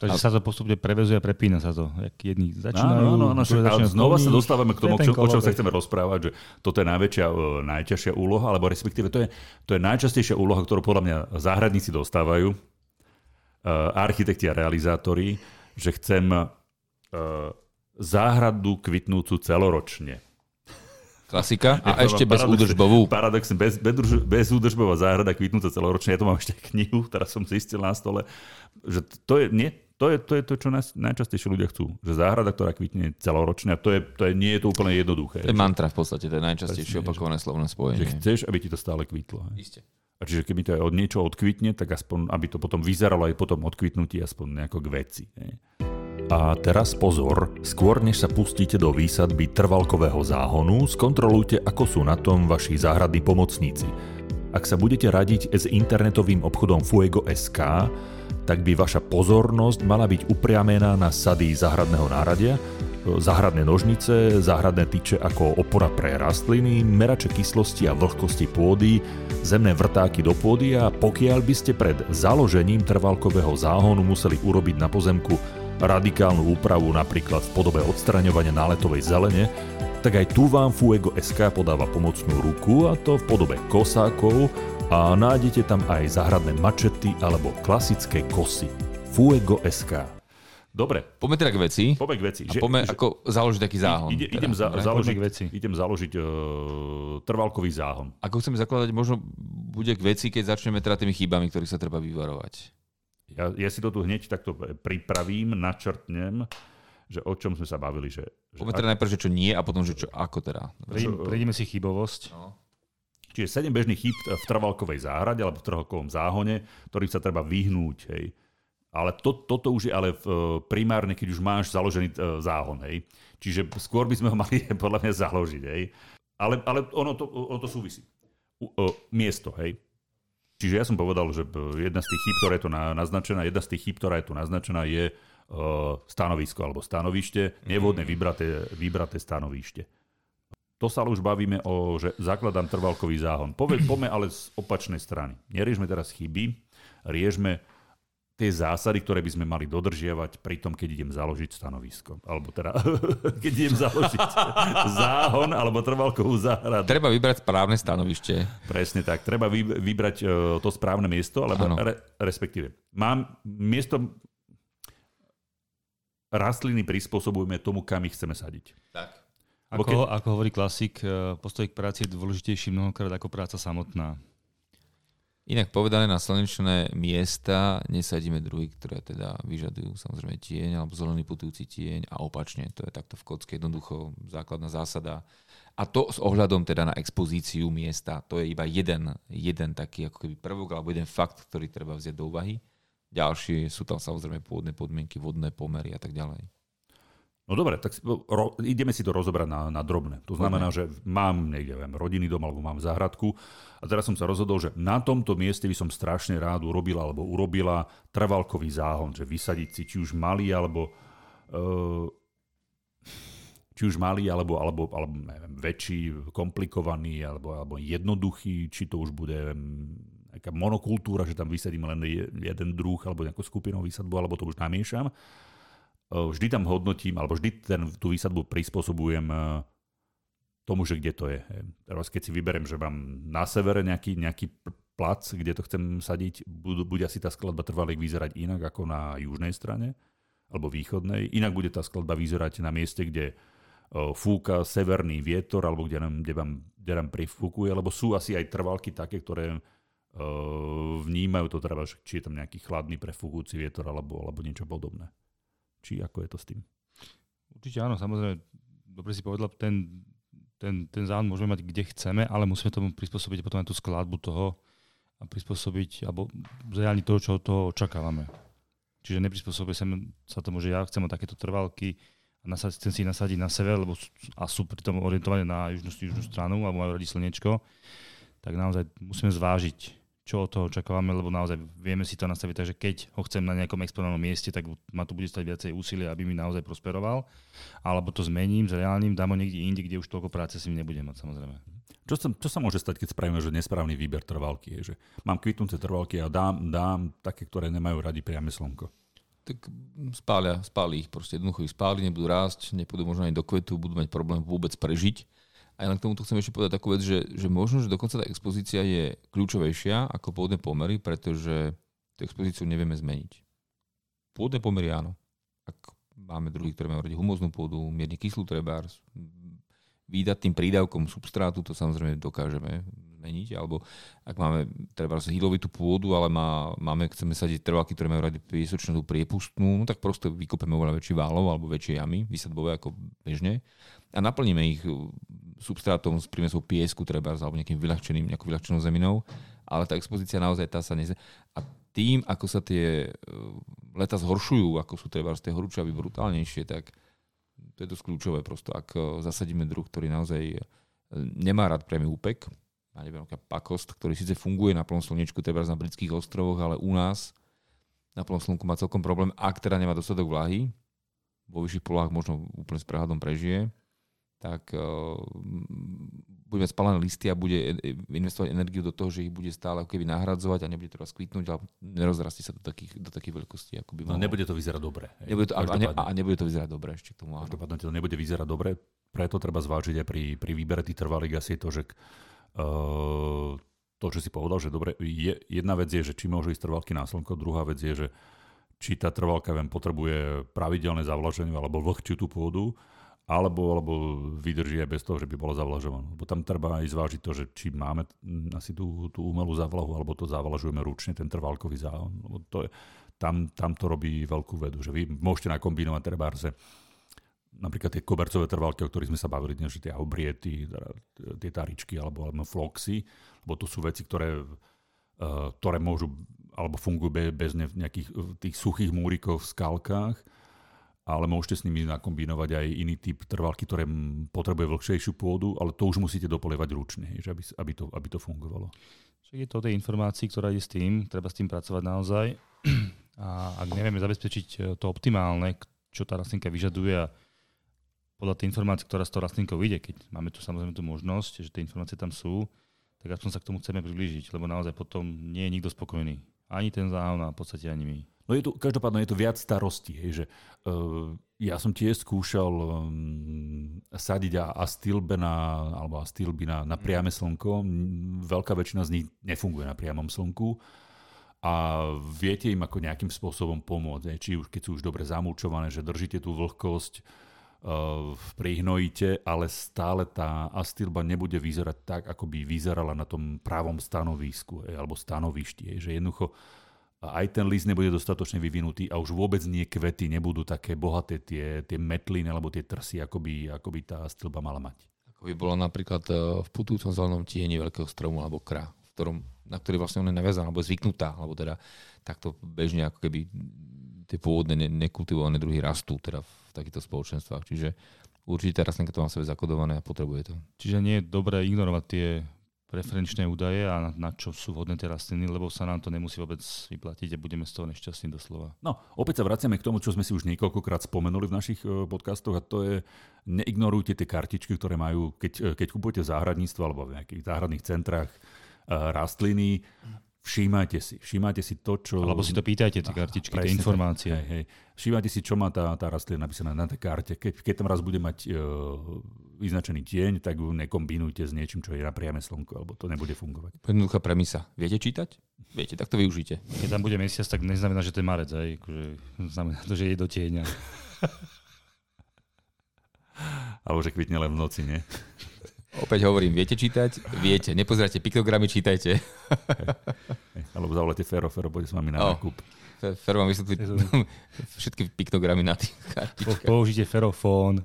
Takže sa to postupne prevezuje a prepína sa to. Jak jedni začínajú, no, no, no, no, znova sa dostávame k tomu, čo, o čom sa chceme rozprávať, že toto je najväčšia, e, najťažšia úloha, alebo respektíve to je, to je najčastejšia úloha, ktorú podľa mňa záhradníci dostávajú, uh, architekti a realizátori, že chcem uh, záhradu kvitnúcu celoročne. Klasika. A ešte bez údržbovú. Paradoxne, bez, bez, bez údržbová záhrada kvitnúca celoročne. Ja to mám ešte knihu, teraz som zistil na stole. Že to je, nie, to je to, je to čo nás, najčastejšie ľudia chcú. Že záhrada, ktorá kvitne celoročne, a to, je, to je, nie je to úplne jednoduché. To je mantra v podstate, to je najčastejšie opakované slovné spojenie. Že chceš, aby ti to stále kvitlo. Isté. A čiže keby to aj od niečo odkvitne, tak aspoň, aby to potom vyzeralo aj potom odkvitnutí, aspoň nejako k veci. Hej. A teraz pozor, skôr než sa pustíte do výsadby trvalkového záhonu, skontrolujte, ako sú na tom vaši záhradní pomocníci. Ak sa budete radiť s internetovým obchodom Fuego.sk, tak by vaša pozornosť mala byť upriamená na sady záhradného náradia, záhradné nožnice, záhradné tyče ako opora pre rastliny, merače kyslosti a vlhkosti pôdy, zemné vrtáky do pôdy a pokiaľ by ste pred založením trvalkového záhonu museli urobiť na pozemku radikálnu úpravu napríklad v podobe odstraňovania náletovej zelene, tak aj tu vám Fuego SK podáva pomocnú ruku a to v podobe kosákov a nájdete tam aj záhradné mačety alebo klasické kosy. Fuego SK. Dobre. Poďme teda k veci. Poďme k veci. A že, poďme že, ako založiť taký záhon. Ide, idem, teda, za, založiť, veci. idem založiť uh, trvalkový záhon. Ako chceme zakladať, možno bude k veci, keď začneme teda tými chybami, ktorých sa treba vyvarovať. Ja, ja si to tu hneď takto pripravím, načrtnem, že o čom sme sa bavili. Že, že Poďme teda najprv, že čo nie a potom, že čo ako teda. Prejdeme si chybovosť. No. Čiže 7 bežných chýb v trvalkovej záhrade alebo v trvalkovom záhone, ktorých sa treba vyhnúť. Hej. Ale to, toto už je ale v, primárne, keď už máš založený uh, záhon. Hej. Čiže skôr by sme ho mali podľa mňa založiť. Hej. Ale, ale ono, to, ono to súvisí. U, uh, miesto, hej. Čiže ja som povedal, že e, jedna z tých chýb, ktorá je tu naznačená, jedna z tých chýb, ktorá je tu naznačená, je uh, stanovisko alebo stanovište, nevhodné mhm. vybraté, vybraté stanovište. To sa už bavíme o, že zakladám trvalkový záhon. Poďme ale z opačnej strany. Neriešme teraz chyby, riešme tie zásady, ktoré by sme mali dodržiavať pri tom, keď idem založiť stanovisko. Alebo teda, keď idem založiť záhon alebo trvalkovú záhradu. Treba vybrať správne stanovište. Presne tak. Treba vybrať e, to správne miesto, alebo re, respektíve. Mám miesto rastliny prispôsobujeme tomu, kam ich chceme sadiť. Tak. Ako, keď... ako hovorí klasik, e, postoj k práci je dôležitejší mnohokrát ako práca samotná. Inak povedané na slnečné miesta nesadíme druhy, ktoré teda vyžadujú samozrejme tieň alebo zelený putujúci tieň a opačne. To je takto v kocke jednoducho základná zásada. A to s ohľadom teda na expozíciu miesta. To je iba jeden, jeden taký ako keby prvok alebo jeden fakt, ktorý treba vziať do úvahy. Ďalšie sú tam samozrejme pôvodné podmienky, vodné pomery a tak ďalej. No dobre, tak ro, ideme si to rozobrať na, na drobné. To znamená, že mám niekde, viem, rodinný dom alebo mám záhradku a teraz som sa rozhodol, že na tomto mieste by som strašne rád urobil alebo urobila trvalkový záhon, že vysadiť si či už malý alebo uh, či už malý alebo, alebo, alebo neviem, väčší, komplikovaný alebo, alebo jednoduchý, či to už bude neviem, nejaká monokultúra, že tam vysadím len jeden druh alebo nejakú skupinovú výsadbu, alebo to už namiešam vždy tam hodnotím, alebo vždy ten, tú výsadbu prispôsobujem tomu, že kde to je. Teraz keď si vyberiem, že mám na severe nejaký, nejaký plac, kde to chcem sadiť, bude asi tá skladba trvalých vyzerať inak ako na južnej strane alebo východnej. Inak bude tá skladba vyzerať na mieste, kde fúka severný vietor alebo kde nám, kde vám, kde nám prifúkuje, lebo sú asi aj trvalky také, ktoré vnímajú to treba, či je tam nejaký chladný prefúkujúci vietor alebo, alebo niečo podobné. Či ako je to s tým? Určite áno, samozrejme, dobre si povedal, ten, ten, ten záhon môžeme mať kde chceme, ale musíme tomu prispôsobiť potom aj tú skladbu toho, a prispôsobiť, alebo zreálniť to, čo od toho očakávame. Čiže neprispôsobuje sa tomu, že ja chcem mať takéto trvalky a nasad, chcem si nasadiť na sever, lebo a sú pritom orientované na južnú, južnú stranu, alebo majú radi slnečko, tak naozaj musíme zvážiť, čo od toho očakávame, lebo naozaj vieme si to nastaviť tak, že keď ho chcem na nejakom exponovanom mieste, tak ma tu bude stať viacej úsilia, aby mi naozaj prosperoval, alebo to zmením, zreálnym, dám ho niekde inde, kde už toľko práce si nebudem mať samozrejme. Čo sa, čo sa môže stať, keď spravíme, že nesprávny výber trvalky je, že mám kvitnúce trvalky a dám, dám také, ktoré nemajú radi priame slnko? Tak spália, spáli ich proste, jednoducho ich spáli, nebudú rásť, nepôjdu možno ani do kvetu, budú mať problém vôbec prežiť. A ja len k tomuto chcem ešte povedať takú vec, že, že možno, že dokonca tá expozícia je kľúčovejšia ako pôvodné pomery, pretože tú expozíciu nevieme zmeniť. Pôvodné pomery áno. Ak máme druhých, ktoré majú radi humoznú pôdu, mierne kyslú trebárs, výdatným prídavkom substrátu, to samozrejme dokážeme zmeniť, alebo ak máme treba hýlovitú pôdu, ale má, máme, chceme sadiť trvalky, ktoré majú radi piesočnú priepustnú, no tak proste vykopeme oveľa väčší válov alebo väčšie jamy, vysadbové ako bežne a naplníme ich substrátom s prímesou piesku treba, alebo nejakým vyľahčeným, nejakou vyľahčenou zeminou, ale tá expozícia naozaj tá sa neze... A tým, ako sa tie e, leta zhoršujú, ako sú treba z tie horúčavy brutálnejšie, tak to je dosť kľúčové prosto. Ak e, zasadíme druh, ktorý naozaj e, nemá rád priamy úpek, a neviem, pakost, ktorý síce funguje na plnom slnečku, treba na britských ostrovoch, ale u nás na plnom slnku má celkom problém, ak teda nemá dostatok vlahy, vo vyšších polohách možno úplne s prehľadom prežije, tak uh, budeme spálené listy a bude investovať energiu do toho, že ich bude stále ako keby nahradzovať a nebude to rozkvitnúť, ale nerozrastie sa do takých, do takých veľkostí. Ako by no nebude to vyzerať dobre. Nebude to, a, ne, a nebude to vyzerať dobre ešte k tomu. Každopádne to nebude vyzerať dobre, preto treba zvážiť aj pri, pri výbere tých trvalých asi to, že to, čo si povedal, že dobre, je, jedna vec je, že či môže ísť trvalky na slnko, druhá vec je, že či tá trvalka viem, potrebuje pravidelné zavlaženie alebo vlhčiu tú pôdu, alebo, alebo vydrží aj bez toho, že by bolo zavlažované. Lebo tam treba aj zvážiť to, že či máme asi tú, tú umelú zavlahu, alebo to zavlažujeme ručne, ten trvalkový záhon. Lebo to je, tam, tam to robí veľkú vedu, že vy môžete nakombinovať trebárze napríklad tie kobercové trvalky, o ktorých sme sa bavili dnes, že tie obriety, teda tie taričky alebo, alebo floxy, lebo to sú veci, ktoré, uh, ktoré môžu alebo fungujú bez nejakých tých suchých múrikov v skalkách ale môžete s nimi nakombinovať aj iný typ trvalky, ktoré potrebuje vlhšejšiu pôdu, ale to už musíte dopolievať ručne, že aby, aby, to, aby to fungovalo. Však je to tej informácii, ktorá ide s tým, treba s tým pracovať naozaj. A ak nevieme zabezpečiť e, to optimálne, čo tá rastlinka vyžaduje a podľa tej informácie, ktorá z toho rastlinkou ide, keď máme tu samozrejme tú možnosť, že tie informácie tam sú, tak aspoň sa k tomu chceme priblížiť, lebo naozaj potom nie je nikto spokojný. Ani ten záhon a v podstate ani my. No je tu, každopádne je to viac starostí, hej, že uh, ja som tiež skúšal um, sadiť astilbe na, alebo astilby na, na priame slnko. Veľká väčšina z nich nefunguje na priamom slnku a viete im ako nejakým spôsobom pomôcť. Hej, či už keď sú už dobre zamúčované, že držíte tú vlhkosť, uh, prihnojíte, ale stále tá astilba nebude vyzerať tak, ako by vyzerala na tom právom stanovisku alebo stanovišti. Že jednoducho aj ten list nebude dostatočne vyvinutý a už vôbec nie kvety nebudú také bohaté tie, tie metliny alebo tie trsy, ako by, ako by tá stilba mala mať. Ako by bolo napríklad e, v putujúcom zelenom tieni veľkého stromu alebo kra, v ktorom, na ktorý vlastne ona je naviazaná, alebo je zvyknutá, alebo teda takto bežne ako keby tie pôvodné nekultivované druhy rastú teda v takýchto spoločenstvách. Čiže určite rastlinka to má sebe zakodované a potrebuje to. Čiže nie je dobré ignorovať tie preferenčné údaje a na, na čo sú vhodné tie rastliny, lebo sa nám to nemusí vôbec vyplatiť a budeme z toho nešťastní doslova. No, opäť sa vraciame k tomu, čo sme si už niekoľkokrát spomenuli v našich e, podcastoch a to je neignorujte tie kartičky, ktoré majú, keď, e, keď kupujete záhradníctvo alebo v nejakých záhradných centrách e, rastliny, všímajte si, všímajte si to, čo... Alebo si to pýtajte, tie kartičky, tie informácie. Hej, hej. Všímajte si, čo má tá, tá rastlina napísaná na tej karte. Keď, keď tam raz bude mať uh, vyznačený tieň, tak ju nekombinujte s niečím, čo je na priame slnko, alebo to nebude fungovať. Jednoduchá premisa. Viete čítať? Viete, tak to využite. Keď tam bude mesiac, tak neznamená, že to je marec, aj, akože, znamená to, že je do tieňa. alebo že kvitne len v noci, nie? Opäť hovorím, viete čítať? Viete. Nepozerajte piktogramy, čítajte. Alebo zavolajte Fero, Fero pôjde s vami na nákup. Fero vám vysvetlí všetky piktogramy na tých kartičkách. Použite ferofón.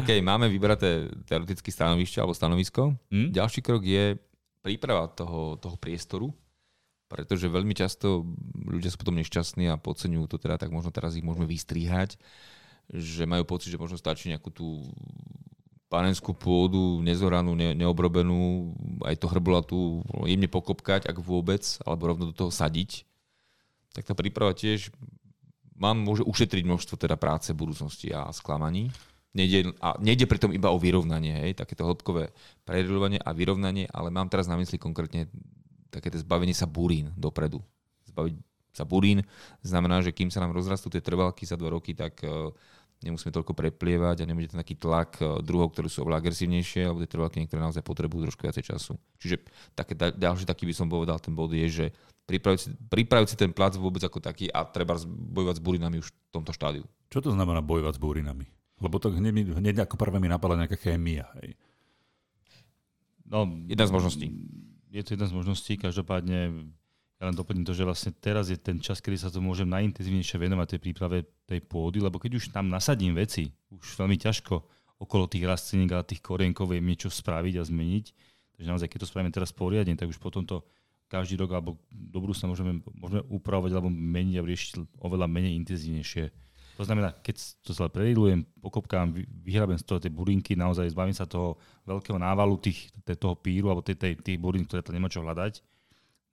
OK, máme vybraté teoretické stanovište alebo stanovisko. Hmm? Ďalší krok je príprava toho, toho priestoru, pretože veľmi často ľudia sú potom nešťastní a podceňujú to teda, tak možno teraz ich môžeme vystrihať, že majú pocit, že možno stačí nejakú tú panenskú pôdu, nezoranú, ne, neobrobenú, aj to hrbolatu jemne pokopkať, ak vôbec, alebo rovno do toho sadiť. Tak tá príprava tiež mám, môže ušetriť množstvo teda práce v budúcnosti a sklamaní. Nejde, a nejde pritom iba o vyrovnanie, hej, takéto hĺbkové prerilovanie a vyrovnanie, ale mám teraz na mysli konkrétne také zbavenie sa burín dopredu. Zbaviť sa burín znamená, že kým sa nám rozrastú tie trvalky za dva roky, tak uh, nemusíme toľko preplievať a nebude ten taký tlak uh, druhov, ktoré sú oveľa agresívnejšie, alebo tie trvalky niektoré naozaj potrebujú trošku viacej času. Čiže také, ďalší taký by som povedal, ten bod je, že pripraviť si, pripraviť si ten plac vôbec ako taký a treba bojovať s burinami už v tomto štádiu. Čo to znamená bojovať s burinami? Lebo to hneď, hneď ako prvé mi napadla nejaká chémia. Hej. No, jedna z možností je to jedna z možností. Každopádne ja len doplním to, že vlastne teraz je ten čas, kedy sa to môžem najintenzívnejšie venovať tej príprave tej pôdy, lebo keď už tam nasadím veci, už veľmi ťažko okolo tých rastliník a tých korienkov viem niečo spraviť a zmeniť. Takže naozaj, keď to spravíme teraz poriadne, tak už potom to každý rok alebo do budúcna môžeme, môžeme upravovať alebo meniť a riešiť oveľa menej intenzívnejšie. To znamená, keď to celé prerilujem, pokopkám, vyhrabem z toho tie burinky, naozaj zbavím sa toho veľkého návalu tých, toho píru alebo tej, tej, tých burín, ktoré tam nemá čo hľadať.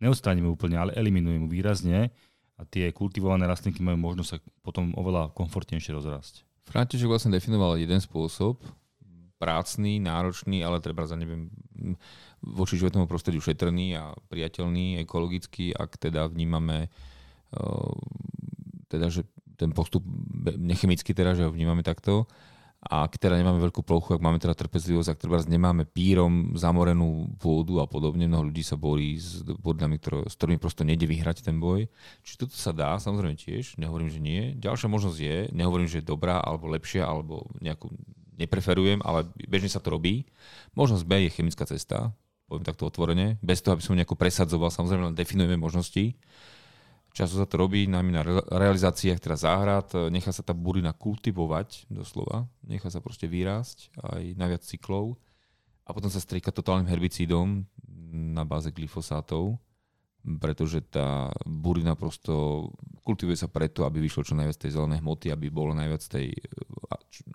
Neodstraníme úplne, ale eliminujem výrazne a tie kultivované rastlinky majú možnosť sa potom oveľa komfortnejšie rozrásť. František vlastne definoval jeden spôsob, prácný, náročný, ale treba za neviem, voči životnému prostrediu šetrný a priateľný, ekologický, ak teda vnímame teda, že ten postup nechemicky teda, že ho vnímame takto. A teda nemáme veľkú plochu, ak máme teda trpezlivosť, ak teda nemáme pírom zamorenú pôdu a podobne, mnoho ľudí sa borí s bodami, ktoré, s ktorými prosto nejde vyhrať ten boj. Čiže toto sa dá, samozrejme tiež, nehovorím, že nie. Ďalšia možnosť je, nehovorím, že je dobrá alebo lepšia, alebo nejakú nepreferujem, ale bežne sa to robí. Možnosť B je chemická cesta, poviem takto otvorene, bez toho, aby som nejako presadzoval, samozrejme len definujeme možnosti. Často sa to robí najmä na realizáciách teda záhrad, nechá sa tá burina kultivovať doslova, nechá sa proste vyrásť aj na viac cyklov. A potom sa strieka totálnym herbicídom na báze glyfosátov, pretože tá burina prosto kultivuje sa preto, aby vyšlo čo najviac tej zelenej hmoty, aby bolo najviac tej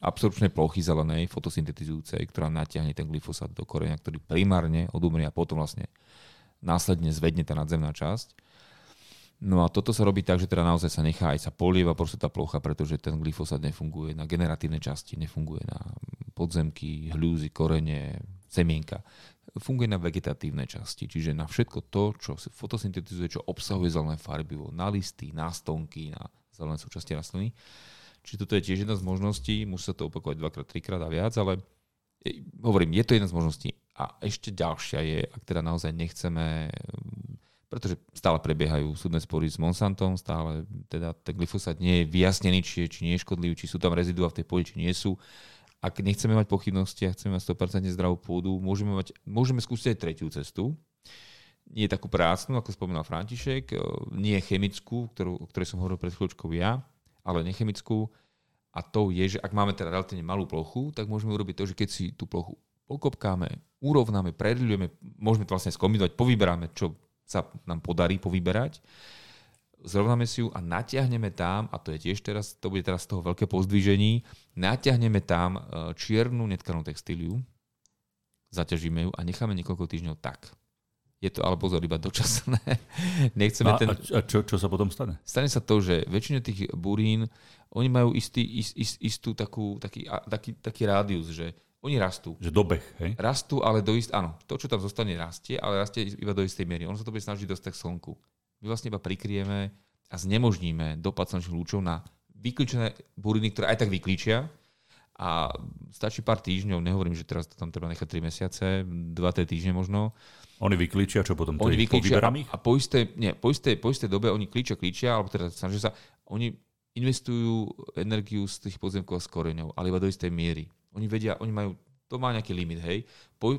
absorpčnej plochy zelenej, fotosyntetizujúcej, ktorá natiahne ten glyfosát do koreňa, ktorý primárne odumrie a potom vlastne následne zvedne tá nadzemná časť. No a toto sa robí tak, že teda naozaj sa nechá aj sa polieva proste tá plocha, pretože ten glyfosát nefunguje na generatívne časti, nefunguje na podzemky, hľúzy, korene, semienka. Funguje na vegetatívne časti, čiže na všetko to, čo fotosyntetizuje, čo obsahuje zelené farbivo, na listy, na stonky, na zelené súčasti rastliny. Čiže toto je tiež jedna z možností, musí sa to opakovať dvakrát, trikrát a viac, ale hovorím, je to jedna z možností. A ešte ďalšia je, ak teda naozaj nechceme pretože stále prebiehajú súdne spory s Monsantom, stále teda ten glyfosát nie je vyjasnený, či je, či nie je škodlivý, či sú tam rezidua v tej pôde, či nie sú. Ak nechceme mať pochybnosti a chceme mať 100% zdravú pôdu, môžeme, mať, môžeme skúsiť aj tretiu cestu. Nie takú prácnu, ako spomínal František, e, nie chemickú, ktorú, o ktorej som hovoril pred chvíľočkou ja, ale nechemickú. A to je, že ak máme teda relatívne malú plochu, tak môžeme urobiť to, že keď si tú plochu pokopkáme, urovnáme, predľujeme, môžeme to vlastne skombinovať, povyberáme, čo sa nám podarí povyberať, zrovnáme si ju a natiahneme tam, a to je tiež teraz, to bude teraz z toho veľké pozdvížení, natiahneme tam e, čiernu netkanú textíliu, zaťažíme ju a necháme niekoľko týždňov tak. Je to ale pozor iba dočasné. Nechceme a, ten... a čo, čo sa potom stane? Stane sa to, že väčšina tých burín, oni majú istý, ist, ist, istú takú, taký, taký, taký rádius, že oni rastú. Že dobeh, hej? Rastú, ale do ist... Áno, to, čo tam zostane, rastie, ale rastie iba do istej miery. On sa to bude snažiť dostať k slnku. My vlastne iba prikrieme a znemožníme dopad slnečných lúčov na vyklíčené buriny, ktoré aj tak vyklíčia. A stačí pár týždňov, nehovorím, že teraz to tam treba nechať 3 mesiace, 2-3 týždne možno. Oni vyklíčia, čo potom? Oni vyklíčia a, a po, istej, nie, po, istej, po istej dobe oni klíčia, klíčia, alebo teda snažia sa, oni investujú energiu z tých podzemkov a z koreňov, ale iba do istej miery. Oni vedia, oni majú, to má nejaký limit, hej. Po,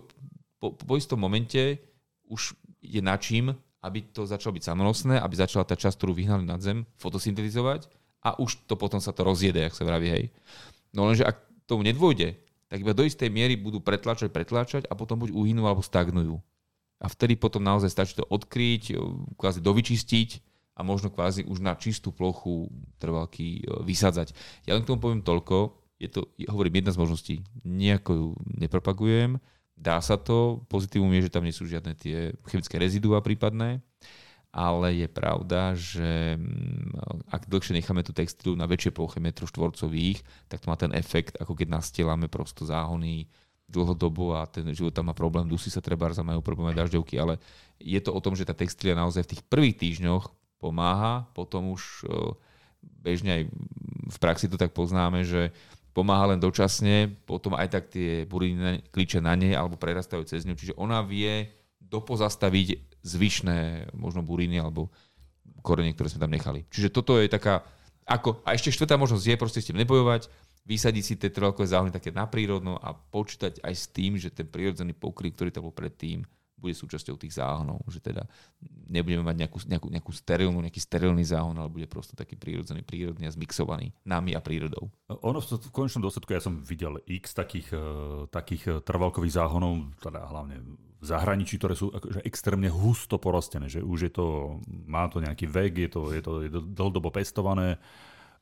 po, po istom momente už je na čím, aby to začalo byť samonosné, aby začala tá časť, ktorú vyhnali nad zem, fotosyntetizovať a už to potom sa to rozjede, ak sa vraví, hej. No lenže ak tomu nedôjde, tak iba do istej miery budú pretláčať, pretláčať a potom buď uhynú alebo stagnujú. a vtedy potom naozaj stačí to odkryť, kvázi dovyčistiť a možno kvázi už na čistú plochu trvalky vysádzať. Ja len k tomu poviem toľko, je to, hovorím, jedna z možností. Nejako ju nepropagujem, dá sa to, pozitívum je, že tam nie sú žiadne tie chemické rezidua prípadné, ale je pravda, že mm, ak dlhšie necháme tú textilu na väčšie ploche metrov štvorcových, tak to má ten efekt, ako keď nastielame prosto záhony dlhodobo a ten život tam má problém, dusí sa treba a majú problém aj dažďovky, ale je to o tom, že tá textilia naozaj v tých prvých týždňoch pomáha, potom už bežne aj v praxi to tak poznáme, že pomáha len dočasne, potom aj tak tie buriny kliče na nej alebo prerastajú cez ňu, čiže ona vie dopozastaviť zvyšné možno buriny alebo korene, ktoré sme tam nechali. Čiže toto je taká, ako, a ešte štvrtá možnosť je proste s tým nebojovať, vysadiť si tie trvalkové záhony také naprírodno a počítať aj s tým, že ten prírodzený pokryv, ktorý tam bol predtým, bude súčasťou tých záhonov, že teda nebudeme mať nejakú, nejakú, nejakú sterilnú, nejaký sterilný záhon, ale bude prosto taký prírodzený, prírodný a zmixovaný nami a prírodou. Ono v, v konečnom dôsledku, ja som videl x takých, uh, takých e, trvalkových záhonov, teda hlavne v zahraničí, ktoré sú akože extrémne husto porostené, že už je to, má to nejaký vek, je to, je to, je dlhodobo pestované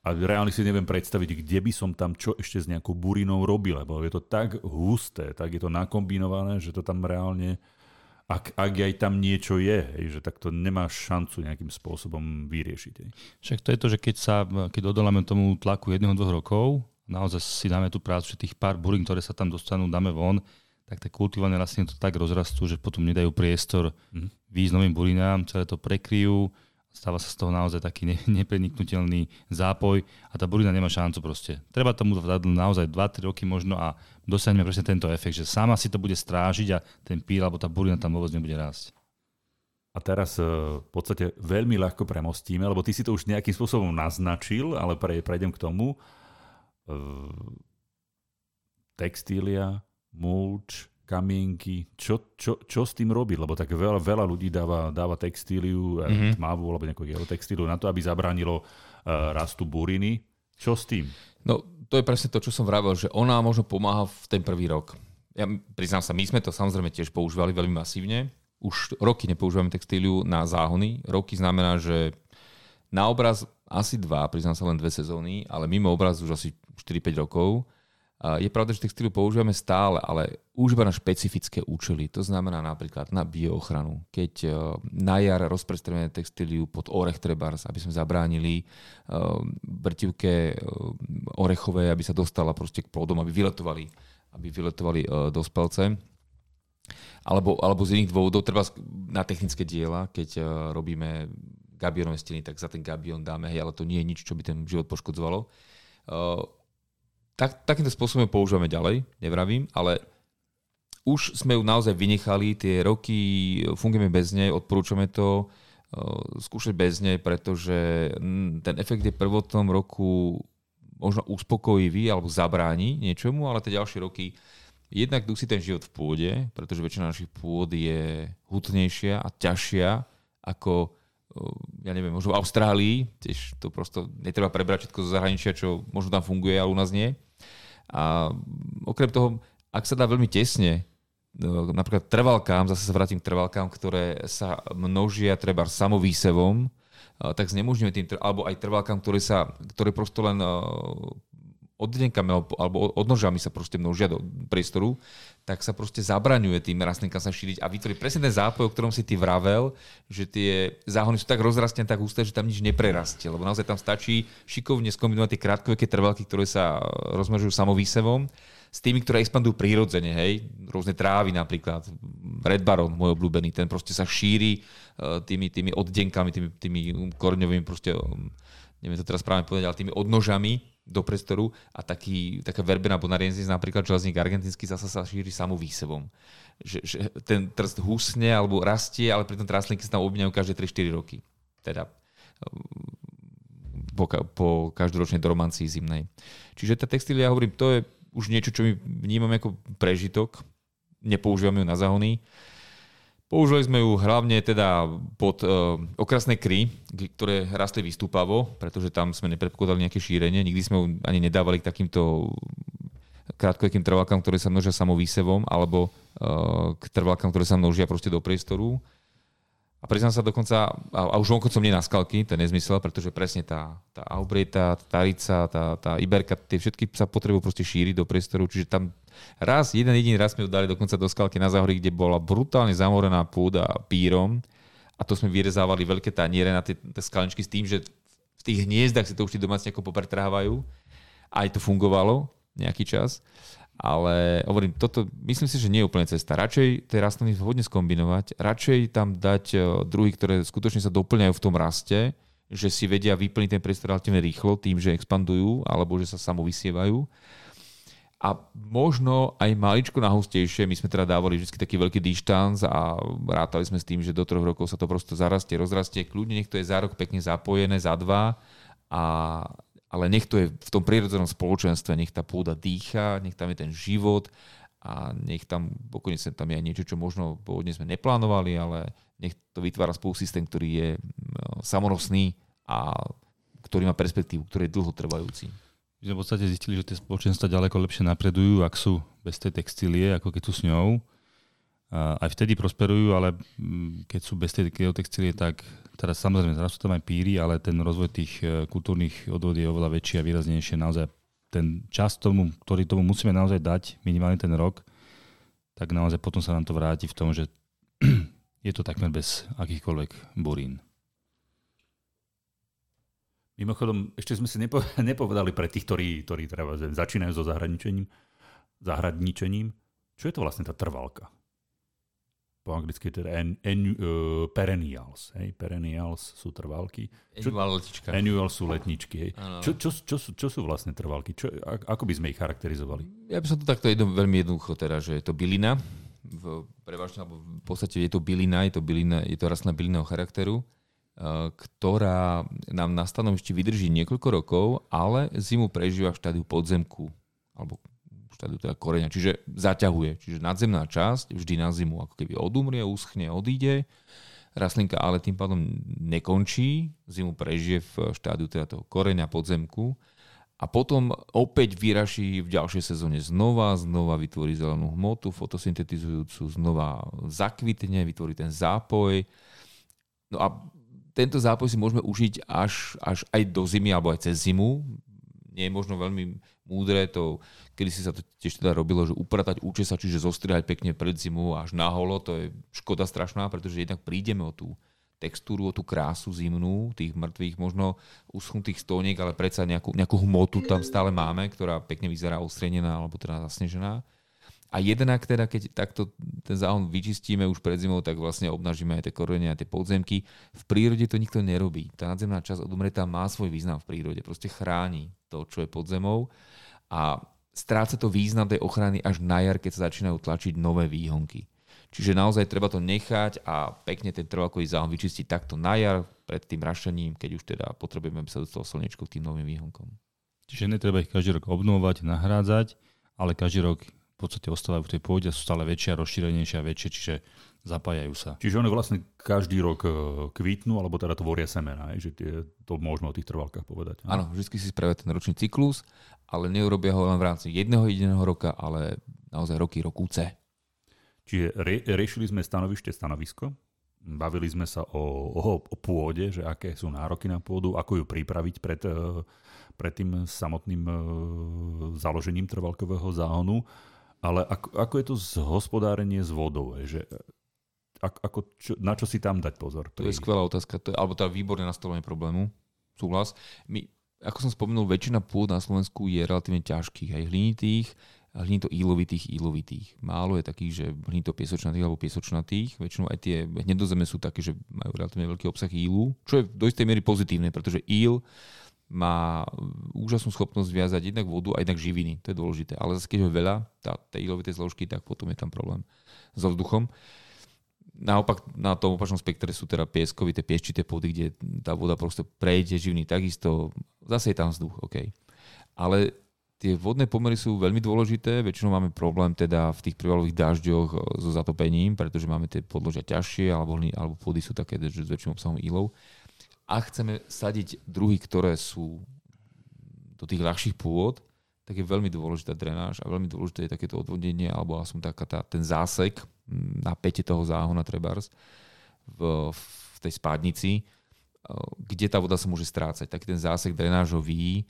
a reálne si neviem predstaviť, kde by som tam čo ešte s nejakou burinou robil, lebo je to tak husté, tak je to nakombinované, že to tam reálne ak, ak aj tam niečo je, hej, že tak to nemáš šancu nejakým spôsobom vyriešiť. Hej. Však to je to, že keď, sa, keď odoláme tomu tlaku jedného, dvoch rokov, naozaj si dáme tú prácu, že tých pár burín, ktoré sa tam dostanú, dáme von, tak tie kultivované rastliny to tak rozrastú, že potom nedajú priestor mm. výjsť novým burinám, celé to prekryjú, stáva sa z toho naozaj taký ne, nepreniknutelný zápoj a tá burina nemá šancu proste. Treba tomu dať naozaj 2-3 roky možno a dosiahneme presne tento efekt, že sama si to bude strážiť a ten píl alebo tá burina tam vôbec nebude rásť. A teraz e, v podstate veľmi ľahko premostíme, lebo ty si to už nejakým spôsobom naznačil, ale pre, prejdem k tomu. E, textília, mulč, kamienky, čo, čo, čo s tým robiť? Lebo tak veľa, veľa ľudí dáva, dáva textíliu, mm-hmm. tmavú alebo nejakú geotextíliu na to, aby zabránilo uh, rastu buriny. Čo s tým? No, to je presne to, čo som vravel, že ona možno pomáha v ten prvý rok. Ja priznám sa, my sme to samozrejme tiež používali veľmi masívne. Už roky nepoužívame textíliu na záhony. Roky znamená, že na obraz asi dva, priznám sa len dve sezóny, ale mimo obraz už asi 4-5 rokov. Je pravda, že textíliu používame stále, ale už iba na špecifické účely. To znamená napríklad na bioochranu. Keď e, na jar rozprestreme textíliu pod orech trebárs, aby sme zabránili e, brtivke e, orechovej, aby sa dostala proste k plodom, aby vyletovali, aby vyletovali dospelce. Alebo, alebo z iných dôvodov, treba na technické diela, keď robíme gabionové steny, tak za ten gabion dáme, hej, ale to nie je nič, čo by ten život poškodzovalo tak, takýmto spôsobom používame ďalej, nevravím, ale už sme ju naozaj vynechali, tie roky fungujeme bez nej, odporúčame to uh, skúšať bez nej, pretože ten efekt je prvotnom roku možno uspokojivý alebo zabráni niečomu, ale tie ďalšie roky jednak dusí ten život v pôde, pretože väčšina našich pôd je hutnejšia a ťažšia ako ja neviem, možno v Austrálii, tiež to prosto netreba prebrať všetko zo zahraničia, čo možno tam funguje, ale u nás nie. A okrem toho, ak sa dá veľmi tesne, no, napríklad trvalkám, zase sa vrátim k trvalkám, ktoré sa množia treba samovýsevom, tak znemožňuje tým, alebo aj trvalkám, ktoré, sa, ktoré prosto len oddenkami alebo odnožami sa proste množia do priestoru, tak sa proste zabraňuje tým rastlinkám sa šíriť. A vytvorí presne ten zápoj, o ktorom si ty vravel, že tie záhony sú tak rozrastené, tak husté, že tam nič neprerastie, lebo naozaj tam stačí šikovne skombinovať tie krátkoveké trvalky, ktoré sa rozmnožujú samovýsevom, s tými, ktoré expandujú prírodzene, hej, rôzne trávy napríklad, Red Baron, môj obľúbený, ten proste sa šíri uh, tými, tými oddenkami, tými, tými korňovými proste, neviem to teraz správne povedať, ale tými odnožami, do priestoru a taký, taká verbena bonariensis, napríklad železník argentínsky, zasa sa šíri samou výsevom. Že, že ten trst husne alebo rastie, ale pritom trastlinky sa tam obňajú každé 3-4 roky. Teda po, po každoročnej doromancii zimnej. Čiže tá textília, ja hovorím, to je už niečo, čo my vnímame ako prežitok. Nepoužívame ju na zahony. Použili sme ju hlavne teda pod uh, okrasné kry, ktoré rastli vystúpavo, pretože tam sme nepredpokladali nejaké šírenie. Nikdy sme ju ani nedávali k takýmto krátkovekým trvalkám, ktoré sa množia samovýsevom, alebo uh, k trvalkám, ktoré sa množia proste do priestoru. A priznám sa dokonca, a, a už vonkoncom nie na skalky, to je nezmysel, pretože presne tá, tá aubreta, tá tarica, tá, tá iberka, tie všetky sa potrebujú proste šíriť do priestoru, čiže tam raz, jeden jediný raz sme ju dali dokonca do skalky na záhory, kde bola brutálne zamorená pôda pírom a to sme vyrezávali veľké taniere na tie, tie skalničky s tým, že v tých hniezdach si to už tí domáci ako popretrhávajú. Aj to fungovalo nejaký čas. Ale hovorím, toto myslím si, že nie je úplne cesta. Radšej tie rastliny hodne skombinovať, radšej tam dať e, druhy, ktoré skutočne sa doplňajú v tom raste, že si vedia vyplniť ten priestor relatívne rýchlo tým, že expandujú alebo že sa samo. A možno aj maličko nahustejšie, my sme teda dávali vždy taký veľký dištanc a rátali sme s tým, že do troch rokov sa to prosto zarastie, rozrastie, kľudne nech to je za rok pekne zapojené, za dva a ale nech to je v tom prírodzenom spoločenstve, nech tá pôda dýcha, nech tam je ten život a nech tam pokojne tam je aj niečo, čo možno pôvodne sme neplánovali, ale nech to vytvára spolu-systém, ktorý je samonosný a ktorý má perspektívu, ktorý je dlhotrvajúci. My sme v podstate zistili, že tie spoločenstva ďaleko lepšie napredujú, ak sú bez tej textílie, ako keď sú s ňou. Aj vtedy prosperujú, ale keď sú bez tej geotextílie, tak Teraz samozrejme, sú tam aj píry, ale ten rozvoj tých e, kultúrnych odvod je oveľa väčší a výraznejšie. Naozaj ten čas tomu, ktorý tomu musíme naozaj dať, minimálne ten rok, tak naozaj potom sa nám to vráti v tom, že je to takmer bez akýchkoľvek burín. Mimochodom, ešte sme si nepo, nepovedali pre tých, ktorí, ktorí treba, začínajú so zahradničením, zahradničením, čo je to vlastne tá trvalka? Po anglicky teda en, en, uh, perennials. Hej? Perennials sú trvalky. Annual letnička. Annual sú letničky. Hej? Čo, čo, čo, sú, čo sú vlastne trvalky? Čo, ako by sme ich charakterizovali? Ja by som to takto jedno, veľmi jednoducho teda, že je to bylina. V, prevažne, alebo v podstate je to bylina, je to, bylina, je to rastlina bylinného charakteru, uh, ktorá nám na stanovišti vydrží niekoľko rokov, ale zimu prežíva v štádiu podzemku alebo štádiu teda koreňa, čiže zaťahuje. Čiže nadzemná časť vždy na zimu ako keby odumrie, uschne, odíde. Rastlinka ale tým pádom nekončí, zimu prežije v štádiu teda toho koreňa podzemku a potom opäť vyraší v ďalšej sezóne znova, znova vytvorí zelenú hmotu, fotosyntetizujúcu, znova zakvitne, vytvorí ten zápoj. No a tento zápoj si môžeme užiť až, až aj do zimy alebo aj cez zimu. Nie je možno veľmi múdre, to, kedy si sa to tiež teda robilo, že upratať, účesať, čiže zostrihať pekne pred zimu až na holo, to je škoda strašná, pretože jednak prídeme o tú textúru, o tú krásu zimnú, tých mŕtvych, možno uschnutých stóniek, ale predsa nejakú, nejakú hmotu tam stále máme, ktorá pekne vyzerá ostrenená alebo teda zasnežená. A jednak teda, keď takto ten záhon vyčistíme už pred zimou, tak vlastne obnažíme aj tie korene a tie podzemky. V prírode to nikto nerobí. Tá nadzemná časť odumretá má svoj význam v prírode. Proste chráni to, čo je pod zemou a stráca to význam tej ochrany až na jar, keď sa začínajú tlačiť nové výhonky. Čiže naozaj treba to nechať a pekne ten trvalkový záhon vyčistiť takto na jar pred tým rašením, keď už teda potrebujeme, aby sa dostalo slnečko k tým novým výhonkom. Čiže netreba ich každý rok obnovovať, nahrádzať, ale každý rok v podstate ostávajú v tej pôde, sú stále väčšie, rozšírenejšie a väčšie, čiže zapájajú sa. Čiže oni vlastne každý rok e, kvítnu, alebo teda tvoria semena, že tie, to môžeme o tých trvalkách povedať. Áno, vždy si spravia ten ročný cyklus, ale neurobia ho len v rámci jedného jediného roka, ale naozaj roky, rokúce. Čiže rie, riešili sme stanovište, stanovisko, bavili sme sa o, o, o pôde, že aké sú nároky na pôdu, ako ju pripraviť pred, e, pred tým samotným e, založením trvalkového záhonu. Ale ako, ako je to z hospodárenie s vodou? Že ako, čo, na čo si tam dať pozor? To je skvelá otázka, to je, alebo teda výborné nastavenie problému. Súhlas. My, ako som spomenul, väčšina pôd na Slovensku je relatívne ťažkých, aj hlinitých, hlinito ílovitých, ílovitých. Málo je takých, že hlinito piesočnatých alebo piesočnatých. Väčšinou aj tie hnedozeme sú také, že majú relatívne veľký obsah ílu, čo je do istej miery pozitívne, pretože íl má úžasnú schopnosť viazať jednak vodu a jednak živiny. To je dôležité. Ale zase keď ho veľa, tá, tej ílovité zložky, tak potom je tam problém so vzduchom. Naopak na tom opačnom spektre sú teda pieskovité, pieščité pôdy, kde tá voda proste prejde živný takisto. Zase je tam vzduch, OK. Ale tie vodné pomery sú veľmi dôležité. Väčšinou máme problém teda v tých prívalových dažďoch eh, so zatopením, pretože máme tie podložia ťažšie alebo, alebo pôdy sú také s väčším obsahom ílov. A chceme sadiť druhy, ktoré sú do tých ľahších pôd, tak je veľmi dôležitá drenáž a veľmi dôležité je takéto odvodnenie alebo aspoň taká tá, ten zásek na pete toho záhona trebárs v, v tej spádnici, e, kde tá voda sa môže strácať. Taký ten zásek drenážový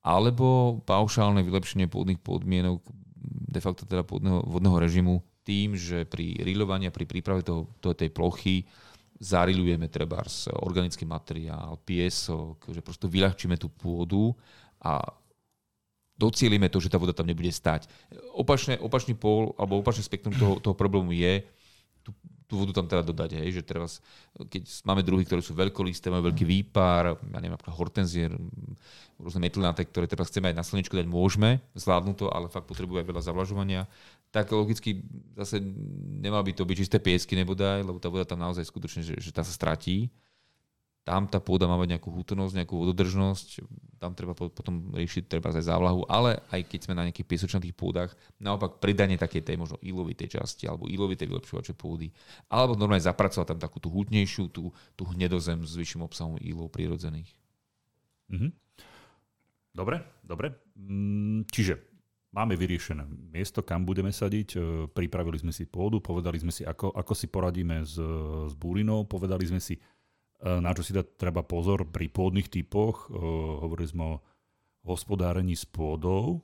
alebo paušálne vylepšenie pôdnych podmienok de facto teda pôdneho, vodného režimu tým, že pri rilovaní a pri príprave toho, toho, tej plochy zarilujeme trebárs organický materiál, piesok, že prosto vyľahčíme tú pôdu a docielime to, že tá voda tam nebude stať. Opačné, opačný pól, alebo opačný spektrum toho, toho problému je tú, tú vodu tam teda dodať, hej, že teraz, keď máme druhy, ktoré sú veľkolisté, majú veľký výpar, ja neviem, napríklad hortenzie, rôzne metylnáte, ktoré teraz chceme aj na slnečku dať, môžeme, zvládnu to, ale fakt potrebujú aj veľa zavlažovania, tak logicky zase nemá by to byť čisté piesky nebodaj, lebo tá voda tam naozaj skutočne, že, že tá sa stratí tam tá pôda má mať nejakú hútornosť, nejakú vododržnosť, tam treba potom riešiť treba aj závlahu, ale aj keď sme na nejakých piesočnatých pôdach, naopak pridanie takej tej možno ílovitej časti alebo ílovitej vylepšovače pôdy, alebo normálne zapracovať tam takú tú hutnejšiu, tú, tú hnedozem s vyšším obsahom ílov prírodzených. Mm-hmm. Dobre, dobre. Mm, čiže máme vyriešené miesto, kam budeme sadiť, e, pripravili sme si pôdu, povedali sme si, ako, ako si poradíme s, s búlinou, povedali sme si, na čo si dať treba pozor pri pôdnych typoch. Eh, hovorili sme o hospodárení s pôdou.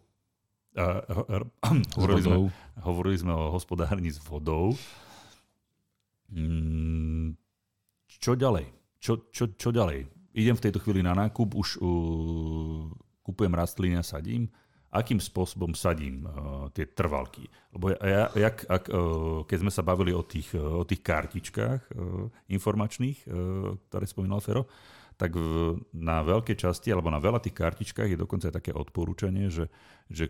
hovorili, sme, hovorili sme o hospodárení s vodou. Mm, čo ďalej? Čo, čo, čo ďalej? Idem v tejto chvíli na nákup, už uh, kupujem rastliny a sadím akým spôsobom sadím uh, tie trvalky. Lebo ja, jak, ak, uh, keď sme sa bavili o tých, uh, o tých kartičkách uh, informačných, uh, ktoré spomínal Fero, tak v, na veľké časti alebo na veľa tých kartičkách je dokonca také odporúčanie, že, že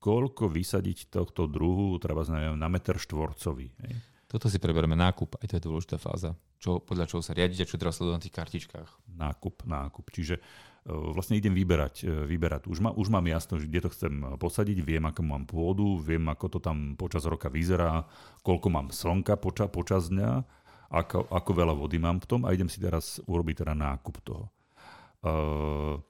koľko vysadiť tohto druhu treba neviem, na meter štvorcový. Hej. Toto si preberieme nákup, aj to je dôležitá fáza. Čo, podľa čoho sa riadiť a čo treba sledovať na tých kartičkách. Nákup, nákup. Čiže vlastne idem vyberať. E, vyberať. Už, ma, už mám jasno, kde to chcem posadiť, viem, ako mám pôdu, viem, ako to tam počas roka vyzerá, koľko mám slnka poča, počas dňa, ako, ako veľa vody mám v tom a idem si teraz urobiť teda nákup toho. Uh,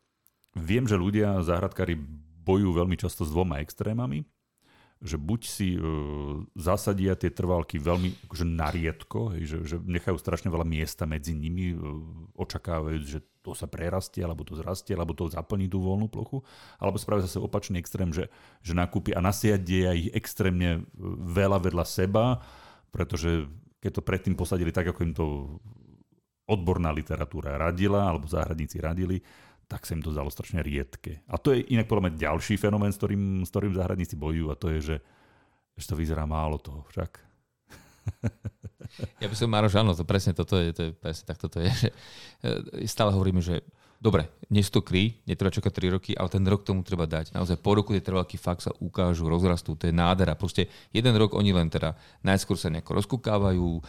viem, že ľudia, záhradkári bojujú veľmi často s dvoma extrémami že buď si uh, zasadia tie trvalky veľmi akože nariedko, hej, že, že nechajú strašne veľa miesta medzi nimi, uh, očakávajú, že to sa prerastie, alebo to zrastie, alebo to zaplní tú voľnú plochu, alebo spravia zase opačný extrém, že, že nakúpi a nasiadia ich extrémne veľa vedľa seba, pretože keď to predtým posadili tak, ako im to odborná literatúra radila, alebo záhradníci radili, tak sa im to zdalo strašne riedke. A to je inak podľa mňa ďalší fenomén, s ktorým, s ktorým záhradníci bojujú a to je, že, že to vyzerá málo toho však. Ja by som Maroš, áno, to presne toto je, to je presne tak toto je, že e, stále hovoríme, že dobre, nie sú to kry, netreba čakať 3 roky, ale ten rok tomu treba dať. Naozaj po roku tie trvalky fakt sa ukážu, rozrastú, to je nádhera. Proste jeden rok oni len teda najskôr sa nejako rozkúkávajú, e,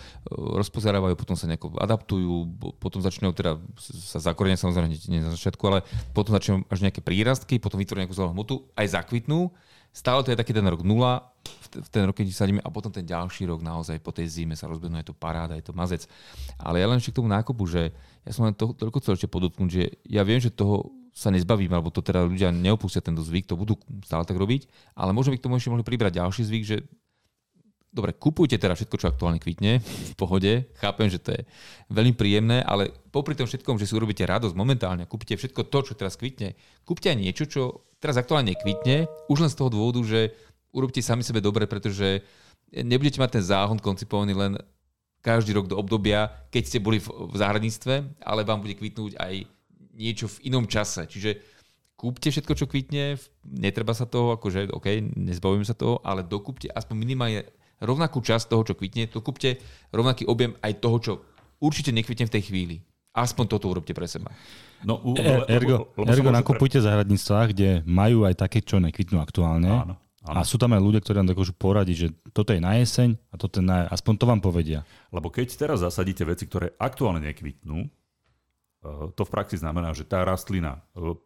rozpozerávajú, potom sa nejako adaptujú, potom začnú teda sa zakorenia samozrejme nie na začiatku, ale potom začnú až nejaké prírastky, potom vytvoria nejakú zelenú hmotu, aj zakvitnú. Stále to je taký ten rok nula, v ten rok, keď sadíme a potom ten ďalší rok naozaj po tej zime sa rozbehnú, je to paráda, je to mazec. Ale ja len ešte k tomu nákupu, že ja som len to, toľko chcel ešte podotknúť, že ja viem, že toho sa nezbavím, alebo to teda ľudia neopustia tento zvyk, to budú stále tak robiť, ale možno by k tomu ešte mohli pribrať ďalší zvyk, že dobre, kupujte teda všetko, čo aktuálne kvitne, v pohode, chápem, že to je veľmi príjemné, ale popri tom všetkom, že si urobíte radosť momentálne, kúpite všetko to, čo teraz kvitne, kúpte aj niečo, čo teraz aktuálne kvitne, už len z toho dôvodu, že urobte sami sebe dobre, pretože nebudete mať ten záhon koncipovaný len každý rok do obdobia, keď ste boli v, v záhradníctve, ale vám bude kvitnúť aj niečo v inom čase. Čiže kúpte všetko, čo kvitne, netreba sa toho, akože OK, nezbavujeme sa toho, ale dokúpte aspoň minimálne rovnakú časť toho, čo kvitne, dokúpte rovnaký objem aj toho, čo určite nekvitne v tej chvíli. Aspoň toto urobte pre seba. No, u, e, ergo, ergo nakupujte pre... záhradníctva, kde majú aj také, čo nekvitnú aktuálne. Áno. Ano. A sú tam aj ľudia, ktorí nám dokážu poradiť, že toto je na jeseň a toto je na... Aspoň to vám povedia. Lebo keď teraz zasadíte veci, ktoré aktuálne nekvitnú, eh, to v praxi znamená, že tá rastlina eh,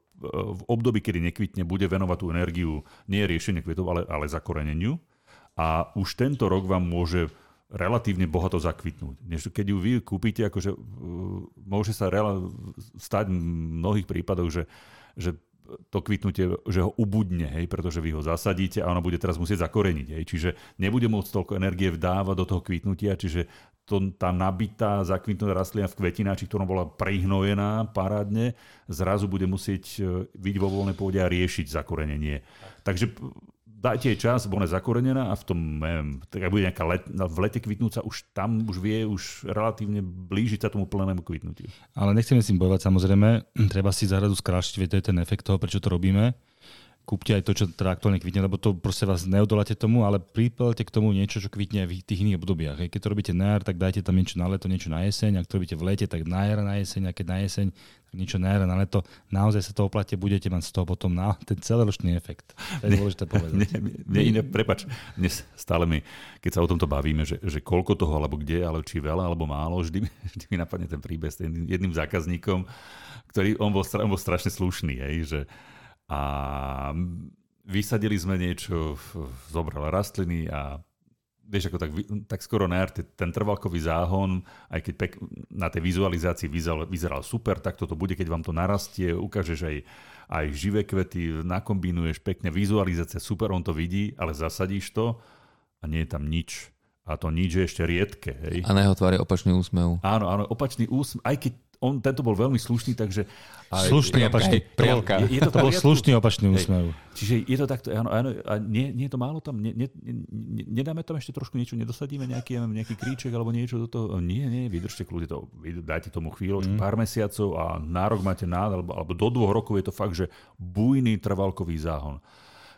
v období, kedy nekvitne, bude venovať tú energiu nie riešenie kvetov, ale, ale zakoreneniu. A už tento rok vám môže relatívne bohato zakvitnúť. Keď ju vy kúpite, akože eh, môže sa stať v mnohých prípadoch, že, že to kvitnutie, že ho ubudne, hej, pretože vy ho zasadíte a ono bude teraz musieť zakoreniť. Hej. Čiže nebude môcť toľko energie vdávať do toho kvitnutia, čiže to, tá nabitá, zakvitnutá rastlina v kvetináči, ktorá bola prihnojená parádne, zrazu bude musieť e, byť vo voľnej pôde a riešiť zakorenenie. Takže dajte jej čas, ona je zakorenená a v tom, neviem, tak bude nejaká let, v lete kvitnúca, už tam už vie už relatívne blížiť sa tomu plnému kvitnutiu. Ale nechceme s tým bojovať samozrejme, treba si zahradu skrášiť, je ten efekt toho, prečo to robíme kúpte aj to, čo teda aktuálne kvitne, lebo to proste vás neodoláte tomu, ale pripelte k tomu niečo, čo kvitne v tých iných obdobiach. Keď to robíte na jar, tak dajte tam niečo na leto, niečo na jeseň. Ak to robíte v lete, tak na jar, na jeseň. A keď na jeseň, tak niečo na jar, na leto. Naozaj sa to oplate, budete mať z toho potom na ten celoročný efekt. To je dôležité povedať. Nie, prepač, dnes stále mi, keď sa o tomto bavíme, že, že koľko toho, alebo kde, ale či veľa, alebo málo, vždy, vždy mi napadne ten príbeh s jedným zákazníkom, ktorý, on bol, on bol strašne slušný, hej, že a vysadili sme niečo, zobral rastliny a vieš, ako tak, tak skoro na jar ten trvalkový záhon, aj keď pek, na tej vizualizácii vyzeral, vyzeral super, tak toto bude, keď vám to narastie, ukážeš aj, aj živé kvety, nakombinuješ pekne, vizualizácia super, on to vidí, ale zasadíš to a nie je tam nič. A to nič je ešte riedke. Hej. A na jeho tvári opačný úsmev. Áno, áno, opačný úsmev, aj keď on, tento bol veľmi slušný, takže... Aj, slušný opačný. Priamka. Je, je to, to bol slušný opačný úsmev. Čiže je to takto, áno, áno, a nie, nie je to málo tam? Nie, nie, nedáme tam ešte trošku niečo, nedosadíme nejaký, nejaký kríček alebo niečo do toho? Nie, nie, vydržte kľudne to, dajte tomu chvíľočku, mm. pár mesiacov a nárok máte nád, alebo, alebo do dvoch rokov je to fakt, že bujný trvalkový záhon.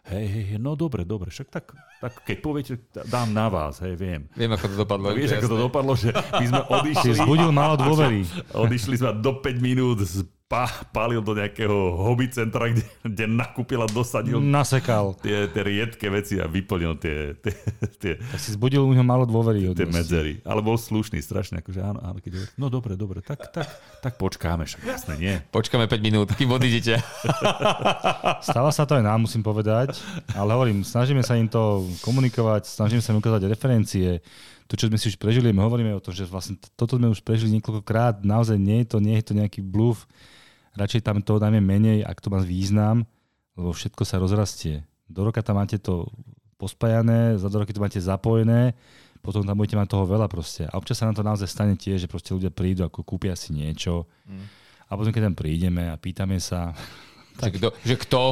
Hej, hej, hej, no dobre, dobre, však tak, tak keď poviete, dám na vás, hej, viem. Viem, ako to dopadlo. Vieš, ako to dopadlo, že my sme odišli. Zbudil málo dôvery. Odišli sme do 5 minút z pálil do nejakého hobby centra, kde, kde nakúpil a dosadil Nasekal. Tie, tie riedke veci a vyplnil tie, tie, tie tak si zbudil u neho málo dôvery. Tie medzery. Ale bol slušný strašne. Akože áno, áno, keď hovorí, no dobre, dobre, tak, tak, tak počkáme, však jasné, nie. Počkáme 5 minút, kým odídete. Stáva sa to aj nám, musím povedať, ale hovorím, snažíme sa im to komunikovať, snažíme sa im ukázať referencie, to, čo sme si už prežili, my hovoríme o tom, že vlastne toto sme už prežili niekoľkokrát, naozaj nie je to, nie je to nejaký bluff, radšej tam toho dáme menej, ak to má význam, lebo všetko sa rozrastie. Do roka tam máte to pospájané, za dva roky to máte zapojené, potom tam budete mať toho veľa proste. A občas sa nám to naozaj stane tiež, že proste ľudia prídu, ako kúpia si niečo mm. a potom keď tam prídeme a pýtame sa, tak, že, kto, že kto,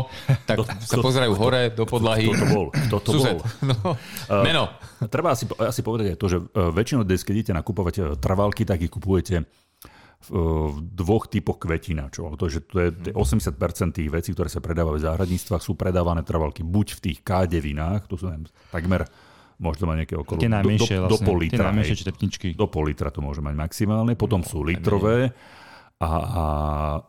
tak kto, sa pozerajú kto, hore do podlahy. Kto to bol? Kto to Sused. bol? No. Uh, Meno. Treba asi, asi povedať aj to, že uh, väčšinou dnes, keď idete nakupovať uh, trvalky, tak ich kupujete v, uh, v dvoch typoch kvetináčov. To, že to je 80% tých vecí, ktoré sa predávajú v záhradníctvách, sú predávané trvalky buď v tých K9, to sú neviem, takmer možno má nejaké okolo tie do, do, vlastne, do pol litra. Tie Do pol litra to môže mať maximálne. Potom no, sú litrové. A, a,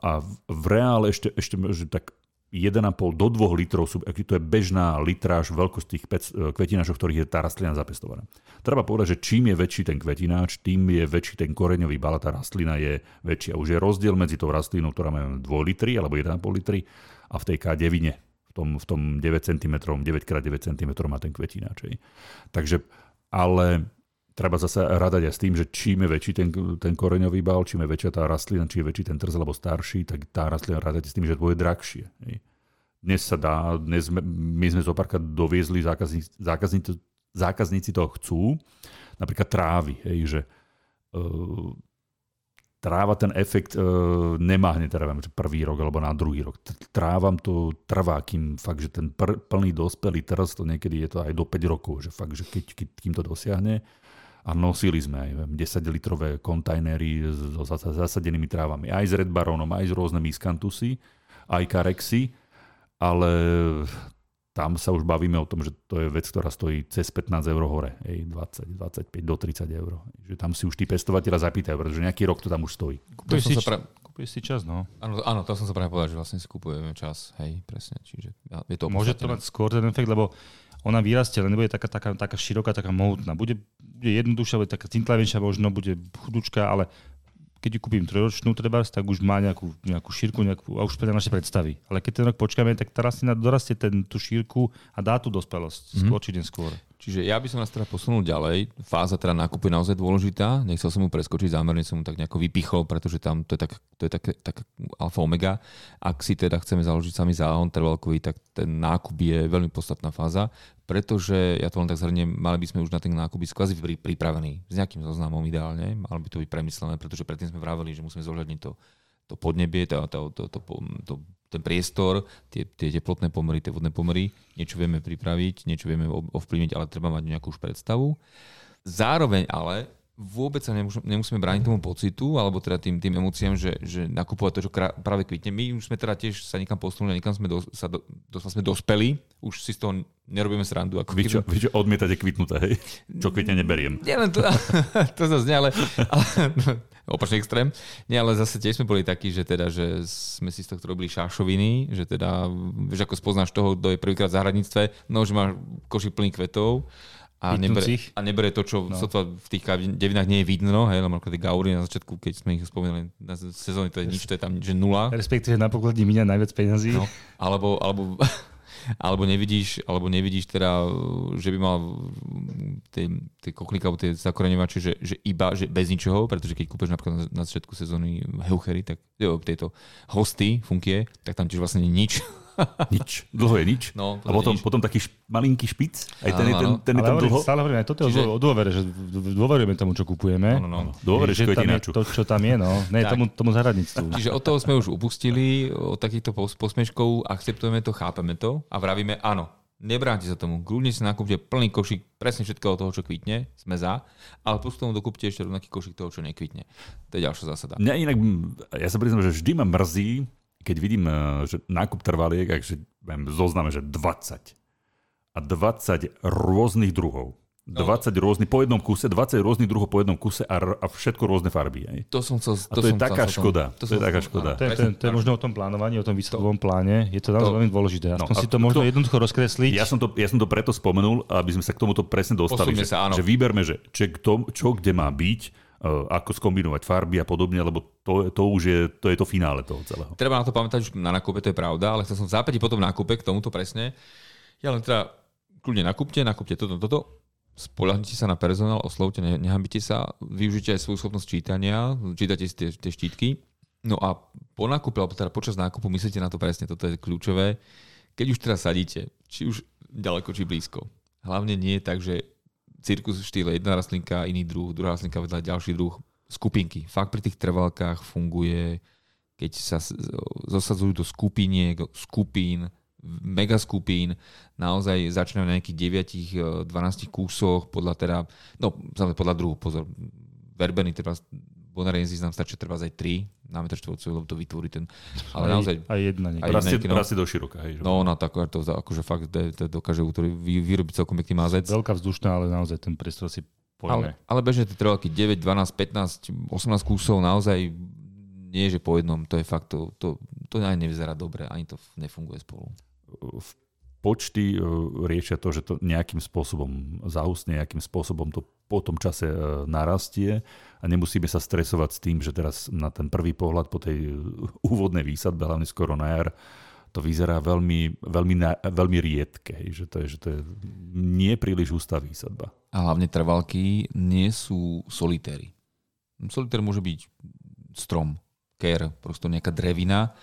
a v reále ešte, ešte tak 1,5 do 2 litrov sú, to je bežná litráž veľkosť tých e, kvetináčov, ktorých je tá rastlina zapestovaná. Treba povedať, že čím je väčší ten kvetináč, tým je väčší ten koreňový bal, tá rastlina je väčšia. Už je rozdiel medzi tou rastlinou, ktorá má 2 litry alebo 1,5 litry a v tej K9 v tom, v tom 9 cm, 9x9 cm má ten kvetináč. Takže, ale treba zase radať aj s tým, že čím je väčší ten, ten koreňový bal, čím je väčšia tá rastlina, čím je väčší ten trz alebo starší, tak tá rastlina radať s tým, že bude drahšie. Hej. Dnes sa dá, dnes sme, my sme zo parka doviezli, zákazníci, zákazníci, zákazníci to chcú, napríklad trávy, hej, že uh, tráva ten efekt uh, nemá hneď, teda že prvý rok alebo na druhý rok. Trávam to trvá, kým fakt, že ten pr- plný dospelý trz, to niekedy je to aj do 5 rokov, že fakt, že keď, keď kým to dosiahne, a nosili sme aj 10-litrové kontajnery so zasadenými trávami. Aj s Red Baronom, aj s rôznymi skantusy, aj karexy, ale tam sa už bavíme o tom, že to je vec, ktorá stojí cez 15 eur hore, ej, 20, 25 do 30 eur. Že tam si už tí pestovateľa zapýtajú, pretože nejaký rok to tam už stojí. Kúpuješ si, pra... si čas, no. Áno, áno, to som sa práve povedal, že vlastne si kupujeme čas, hej, presne. Čiže je to Môže to mať skôr ten efekt, lebo ona vyrastie, ale nebude taká, taká, taká široká, taká mohutná. Bude, bude jednoduchšia, bude taká cinklavejšia, možno bude chudučká, ale keď ju kúpim trojročnú trebárs, tak už má nejakú, nejakú šírku nejakú, a už pre naše predstavy. Ale keď ten rok počkáme, tak tá rastlina dorastie ten, tú šírku a dá tú dospelosť, mm-hmm. skôr či neskôr. Čiže ja by som nás teda posunul ďalej. Fáza teda nákupu je naozaj dôležitá. Nechcel som mu preskočiť, zámerne som mu tak nejako vypichol, pretože tam to je tak, to je tak, tak alfa omega. Ak si teda chceme založiť sami záhon trvalkový, tak ten nákup je veľmi podstatná fáza, pretože, ja to len tak zhrniem, mali by sme už na ten nákup byť kvázi pripravení. S nejakým zoznamom ideálne, malo by to byť premyslené, pretože predtým sme vraveli, že musíme zohľadniť to to podnebie, to, to, to, to, to, ten priestor, tie, tie teplotné pomery, tie vodné pomery, niečo vieme pripraviť, niečo vieme ovplyvniť, ale treba mať nejakú už predstavu. Zároveň ale vôbec sa nemusíme brániť tomu pocitu, alebo teda tým, tým emóciám, že, že nakupovať to, čo práve kvitne. My už sme teda tiež sa niekam posunuli, niekam sme, do, sa do, do, sme dospeli, už si z toho nerobíme srandu. Ako vy, čo, vy čo odmietate kvitnuté, hej? Čo kvitne neberiem. Nie len to, to zase nie, ale, ale opačný extrém. Nie, ale zase tiež sme boli takí, že teda, že sme si z toho robili šášoviny, že teda, vieš, ako spoznáš toho, kto je prvýkrát v zahradníctve, no, že má koši plný kvetov a nebere, a nebere to, čo no. sotva v tých devinách nie je vidno, hej, lebo tie gaury na začiatku, keď sme ich spomínali na sezóne, to je nič, to je tam že nula. Respektíve na pokladni míňa najviac peniazí. No, alebo, alebo alebo nevidíš, alebo nevidíš teda, že by mal tie, tie kochlíky alebo tie zakoreňovače, že, že iba, že bez ničoho, pretože keď kúpeš napríklad na, na začiatku sezóny heuchery, tak jo, tieto hosty, funkie, tak tam tiež vlastne nič nič. Dlho je nič. No, a potom, nič. potom taký šp- malinký špic. Aj ten, je, ten, ten je tam hovorím, dlho. Stále hovorím, aj toto Čiže... je o dôvere, že dôverujeme tomu, čo kupujeme. No, no, no. Dôvere, že tam je to, čo tam je, no. Ne, tomu, tomu zahradníctvu. Čiže od toho sme už upustili, od takýchto posmeškov, akceptujeme to, chápeme to a vravíme áno. Nebránte sa tomu. Kľudne si nakúpte plný košík presne všetkého toho, čo kvitne, sme za, ale plus tomu dokúpte ešte rovnaký košík toho, čo nekvitne. To je ďalšia zásada. Mňa inak, ja sa priznám, že vždy ma mrzí, keď vidím, eh, že nákup trvaliek, že zozname, že 20. A 20 rôznych druhov. 20 no. rôznych, po jednom kuse, 20 rôznych druhov po jednom kuse a, a všetko rôzne farby. Aj. To som chcel, to, a to je taká škoda. To, to je taká škoda. To je, to, to je možno o tom plánovaní, o tom výsledkovom pláne. Je to naozaj veľmi dôležité. Aspoň no, si to možno to, jednoducho rozkresliť. Ja som, to, ja som to preto spomenul, aby sme sa k tomuto presne dostali. že, sa, áno. že výberme, že, čo kde má byť ako skombinovať farby a podobne, lebo to, to už je to, je to finále toho celého. Treba na to pamätať, že na nákupe to je pravda, ale chcel som zápäť potom nákupe k tomuto presne. Ja len teda kľudne nakúpte, nakúpte toto, toto, spolahnite sa na personál, oslovte, nehambite sa, využite aj svoju schopnosť čítania, čítate si tie, tie štítky. No a po nákupe, alebo teda počas nákupu myslíte na to presne, toto je kľúčové. Keď už teraz sadíte, či už ďaleko, či blízko. Hlavne nie je tak, že cirkus štýle jedna rastlinka, iný druh, druhá rastlinka vedľa ďalší druh, skupinky. Fakt pri tých trvalkách funguje, keď sa zosadzujú do skupiniek, skupín, megaskupín, naozaj začínajú na nejakých 9-12 eh, kúsoch, podľa teda, no podľa druhu, pozor, verbeny treba Bonariensis nám stačí treba aj 3 na metr štvorcový, lebo to vytvorí ten... Ale aj, naozaj... Aj jedna niekde. Rastie, no, rastie do široka. Hej, no, no, tak to akože fakt de, de, dokáže utvoriť, vyrobiť celkom pekný mázec. Veľká vzdušná, ale naozaj ten priestor si pojme. Ale, ale bežne tie trvalky 9, 12, 15, 18 kusov naozaj nie, že po jednom, to je fakt, to, to, to ani nevyzerá dobre, ani to nefunguje spolu. V počty e, riešia to, že to nejakým spôsobom zaustne, nejakým spôsobom to po tom čase e, narastie a nemusíme sa stresovať s tým, že teraz na ten prvý pohľad po tej úvodnej výsadbe, hlavne skoro na jar, to vyzerá veľmi, veľmi, veľmi riedke, že to je, že to je nie príliš ústa výsadba. A hlavne trvalky nie sú solitéry. Solitér môže byť strom, ker, prosto nejaká drevina,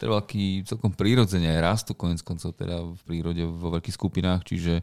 trvalky celkom prírodzene aj rastú konec koncov teda v prírode vo veľkých skupinách, čiže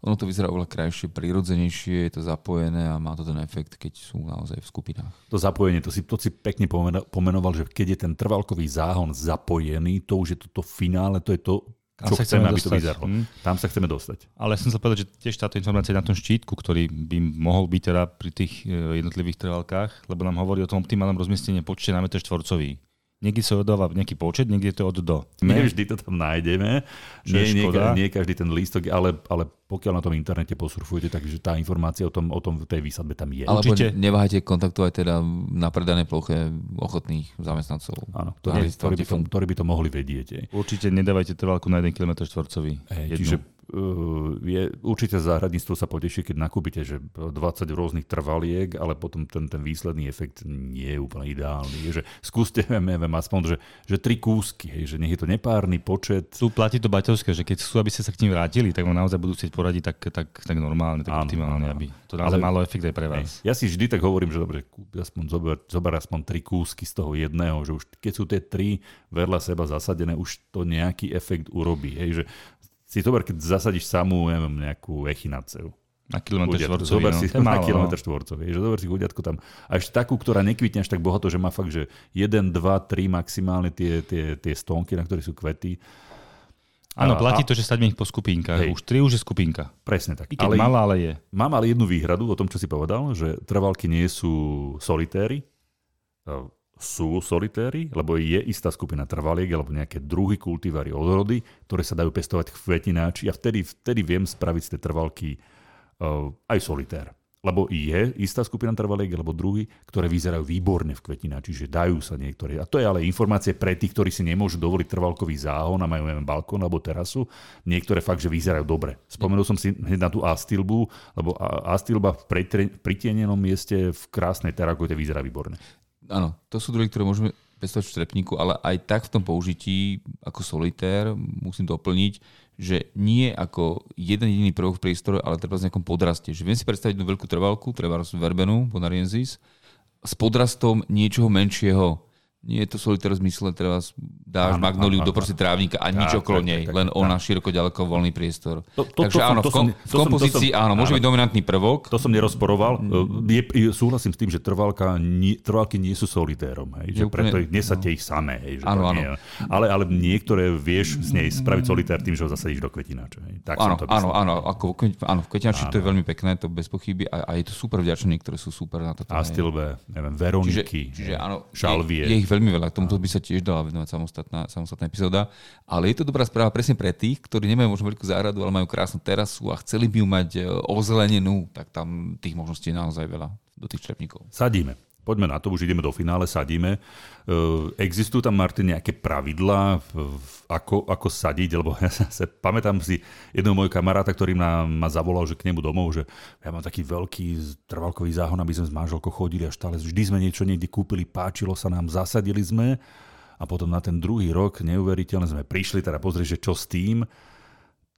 ono to vyzerá oveľa krajšie, prírodzenejšie, je to zapojené a má to ten efekt, keď sú naozaj v skupinách. To zapojenie, to si, to si pekne pomenoval, že keď je ten trvalkový záhon zapojený, to už je toto finále, to je to, čo chceme, chceme, aby to vyzeralo. Hmm. Tam sa chceme dostať. Ale chcem sa povedať, že tiež táto informácia je na tom štítku, ktorý by mohol byť teda pri tých e, jednotlivých trvalkách, lebo nám hovorí o tom optimálnom rozmiestnení počte na meter štvorcový. Niekde sa odáva nejaký počet, niekde to od do. Nie vždy to tam nájdeme. Nie, nie, nie každý ten lístok, ale, ale pokiaľ na tom internete posurfujete, takže tá informácia o tom, o tom tej výsadbe tam je. Alebo Určite... neváhajte kontaktovať teda na predanej ploche ochotných zamestnancov. Áno, ktorí, ktorí, by to, ktorí by to mohli vedieť. Určite nedávajte trvalku na 1 km štvorcový. Čiže je, určite záhradníctvo sa poteší, keď nakúpite že 20 rôznych trvaliek, ale potom ten, ten výsledný efekt nie je úplne ideálny. Je, že skúste, neviem, aspoň, že, že tri kúsky, hej, že nech je to nepárny počet. Tu platí to baťovské, že keď chcú, aby ste sa k ním vrátili, tak vám naozaj budú chcieť poradiť tak, tak, tak normálne, tak áno, optimálne, áno. aby to naozaj ale, malo efekt aj pre vás. Hej, ja si vždy tak hovorím, že dobre, aspoň zober, zober aspoň tri kúsky z toho jedného, že už keď sú tie tri vedľa seba zasadené, už to nejaký efekt urobí. Hej, že si zober, keď zasadíš samú, neviem, nejakú echinaceu. Na kilometr štvorcový. Zober no, si na málo, kilometr no. štvorcový. Že zober si chudiatko tam. A ešte takú, ktorá nekvitne až tak bohato, že má fakt, že 1, 2, 3 maximálne tie, tie, tie stonky, na ktorých sú kvety. Áno, platí to, že sadíme ich po skupinkách. Hej. Už tri už je skupinka. Presne tak. I keď ale, malá, ale je. Mám ale jednu výhradu o tom, čo si povedal, že trvalky nie sú solitéry sú solitéry, lebo je istá skupina trvaliek alebo nejaké druhy kultivary odrody, ktoré sa dajú pestovať kvetináči a vtedy, vtedy viem spraviť z tej trvalky uh, aj solitér. Lebo je istá skupina trvaliek alebo druhy, ktoré vyzerajú výborne v kvetináči, že dajú sa niektoré. A to je ale informácie pre tých, ktorí si nemôžu dovoliť trvalkový záhon a majú neviem, balkón alebo terasu. Niektoré fakt, že vyzerajú dobre. Spomenul som si hneď na tú astilbu, lebo astilba v pritienenom mieste v krásnej terakote vyzerá výborne áno, to sú druhy, ktoré môžeme pestovať v štrepníku, ale aj tak v tom použití ako solitér musím doplniť, že nie ako jeden jediný prvok v priestore, ale treba v nejakom podraste. Že viem si predstaviť jednu veľkú trvalku, treba verbenu, bonariensis, s podrastom niečoho menšieho nie je to solitár v zmysle, teraz dáš áno, magnoliu do proste trávnika a nič tak, okolo tak, nej, tak, len tak, ona tak. široko ďaleko voľný priestor. To, to, Takže to áno, som, to v, kom, som, v kompozícii to som, áno, môže áno, byť dominantný prvok. To som nerozporoval. Mm. Je, súhlasím s tým, že trvalka, nie, trvalky nie sú solitérom. Hej, že úplne, preto ich nesadte no. ich samé. Hej, že áno, áno. Nie, ale, ale niektoré vieš z nej spraviť solitér tým, že ho zasadíš do kvetináča. Hej. Tak áno, áno, áno, ako, áno, v kvetináči to je veľmi pekné, to bez pochyby a, a je to super vďačné, ktoré sú super na toto. Astilbe, neviem, Veroniky, šalvie. Je ich veľmi veľa, k tomuto by sa tiež dala venovať samostatná, samostatná epizóda. Ale je to dobrá správa presne pre tých, ktorí nemajú možno veľkú záhradu, ale majú krásnu terasu a chceli by ju mať e, ozelenenú, tak tam tých možností je naozaj veľa do tých črepníkov. Sadíme. Poďme na to, už ideme do finále, sadíme. E, existujú tam, Martin, nejaké pravidlá, ako, ako sadiť? Lebo ja sa pamätám si jedného môjho kamaráta, ktorý ma, ma zavolal, že k nemu domov, že ja mám taký veľký trvalkový záhon, aby sme s manželkou chodili a stále vždy sme niečo niekde kúpili, páčilo sa nám, zasadili sme a potom na ten druhý rok neuveriteľne sme prišli teda pozrieť, že čo s tým,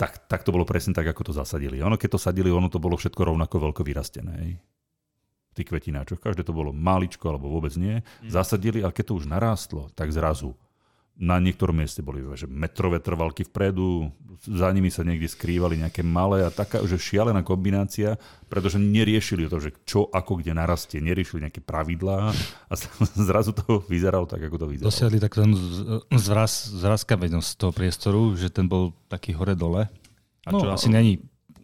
tak, tak to bolo presne tak, ako to zasadili. Ono, keď to sadili, ono to bolo všetko rovnako veľko vyrastené tých kvetináčoch. Každé to bolo maličko alebo vôbec nie. Mm. Zasadili, ale keď to už narástlo, tak zrazu na niektorom mieste boli že metrové trvalky vpredu, za nimi sa niekde skrývali nejaké malé a taká že šialená kombinácia, pretože neriešili to, že čo ako kde narastie, neriešili nejaké pravidlá a zrazu to vyzeralo tak, ako to vyzeralo. Dosiahli tak ten zraz, zrazkavenosť toho priestoru, že ten bol taký hore-dole. A čo no, asi není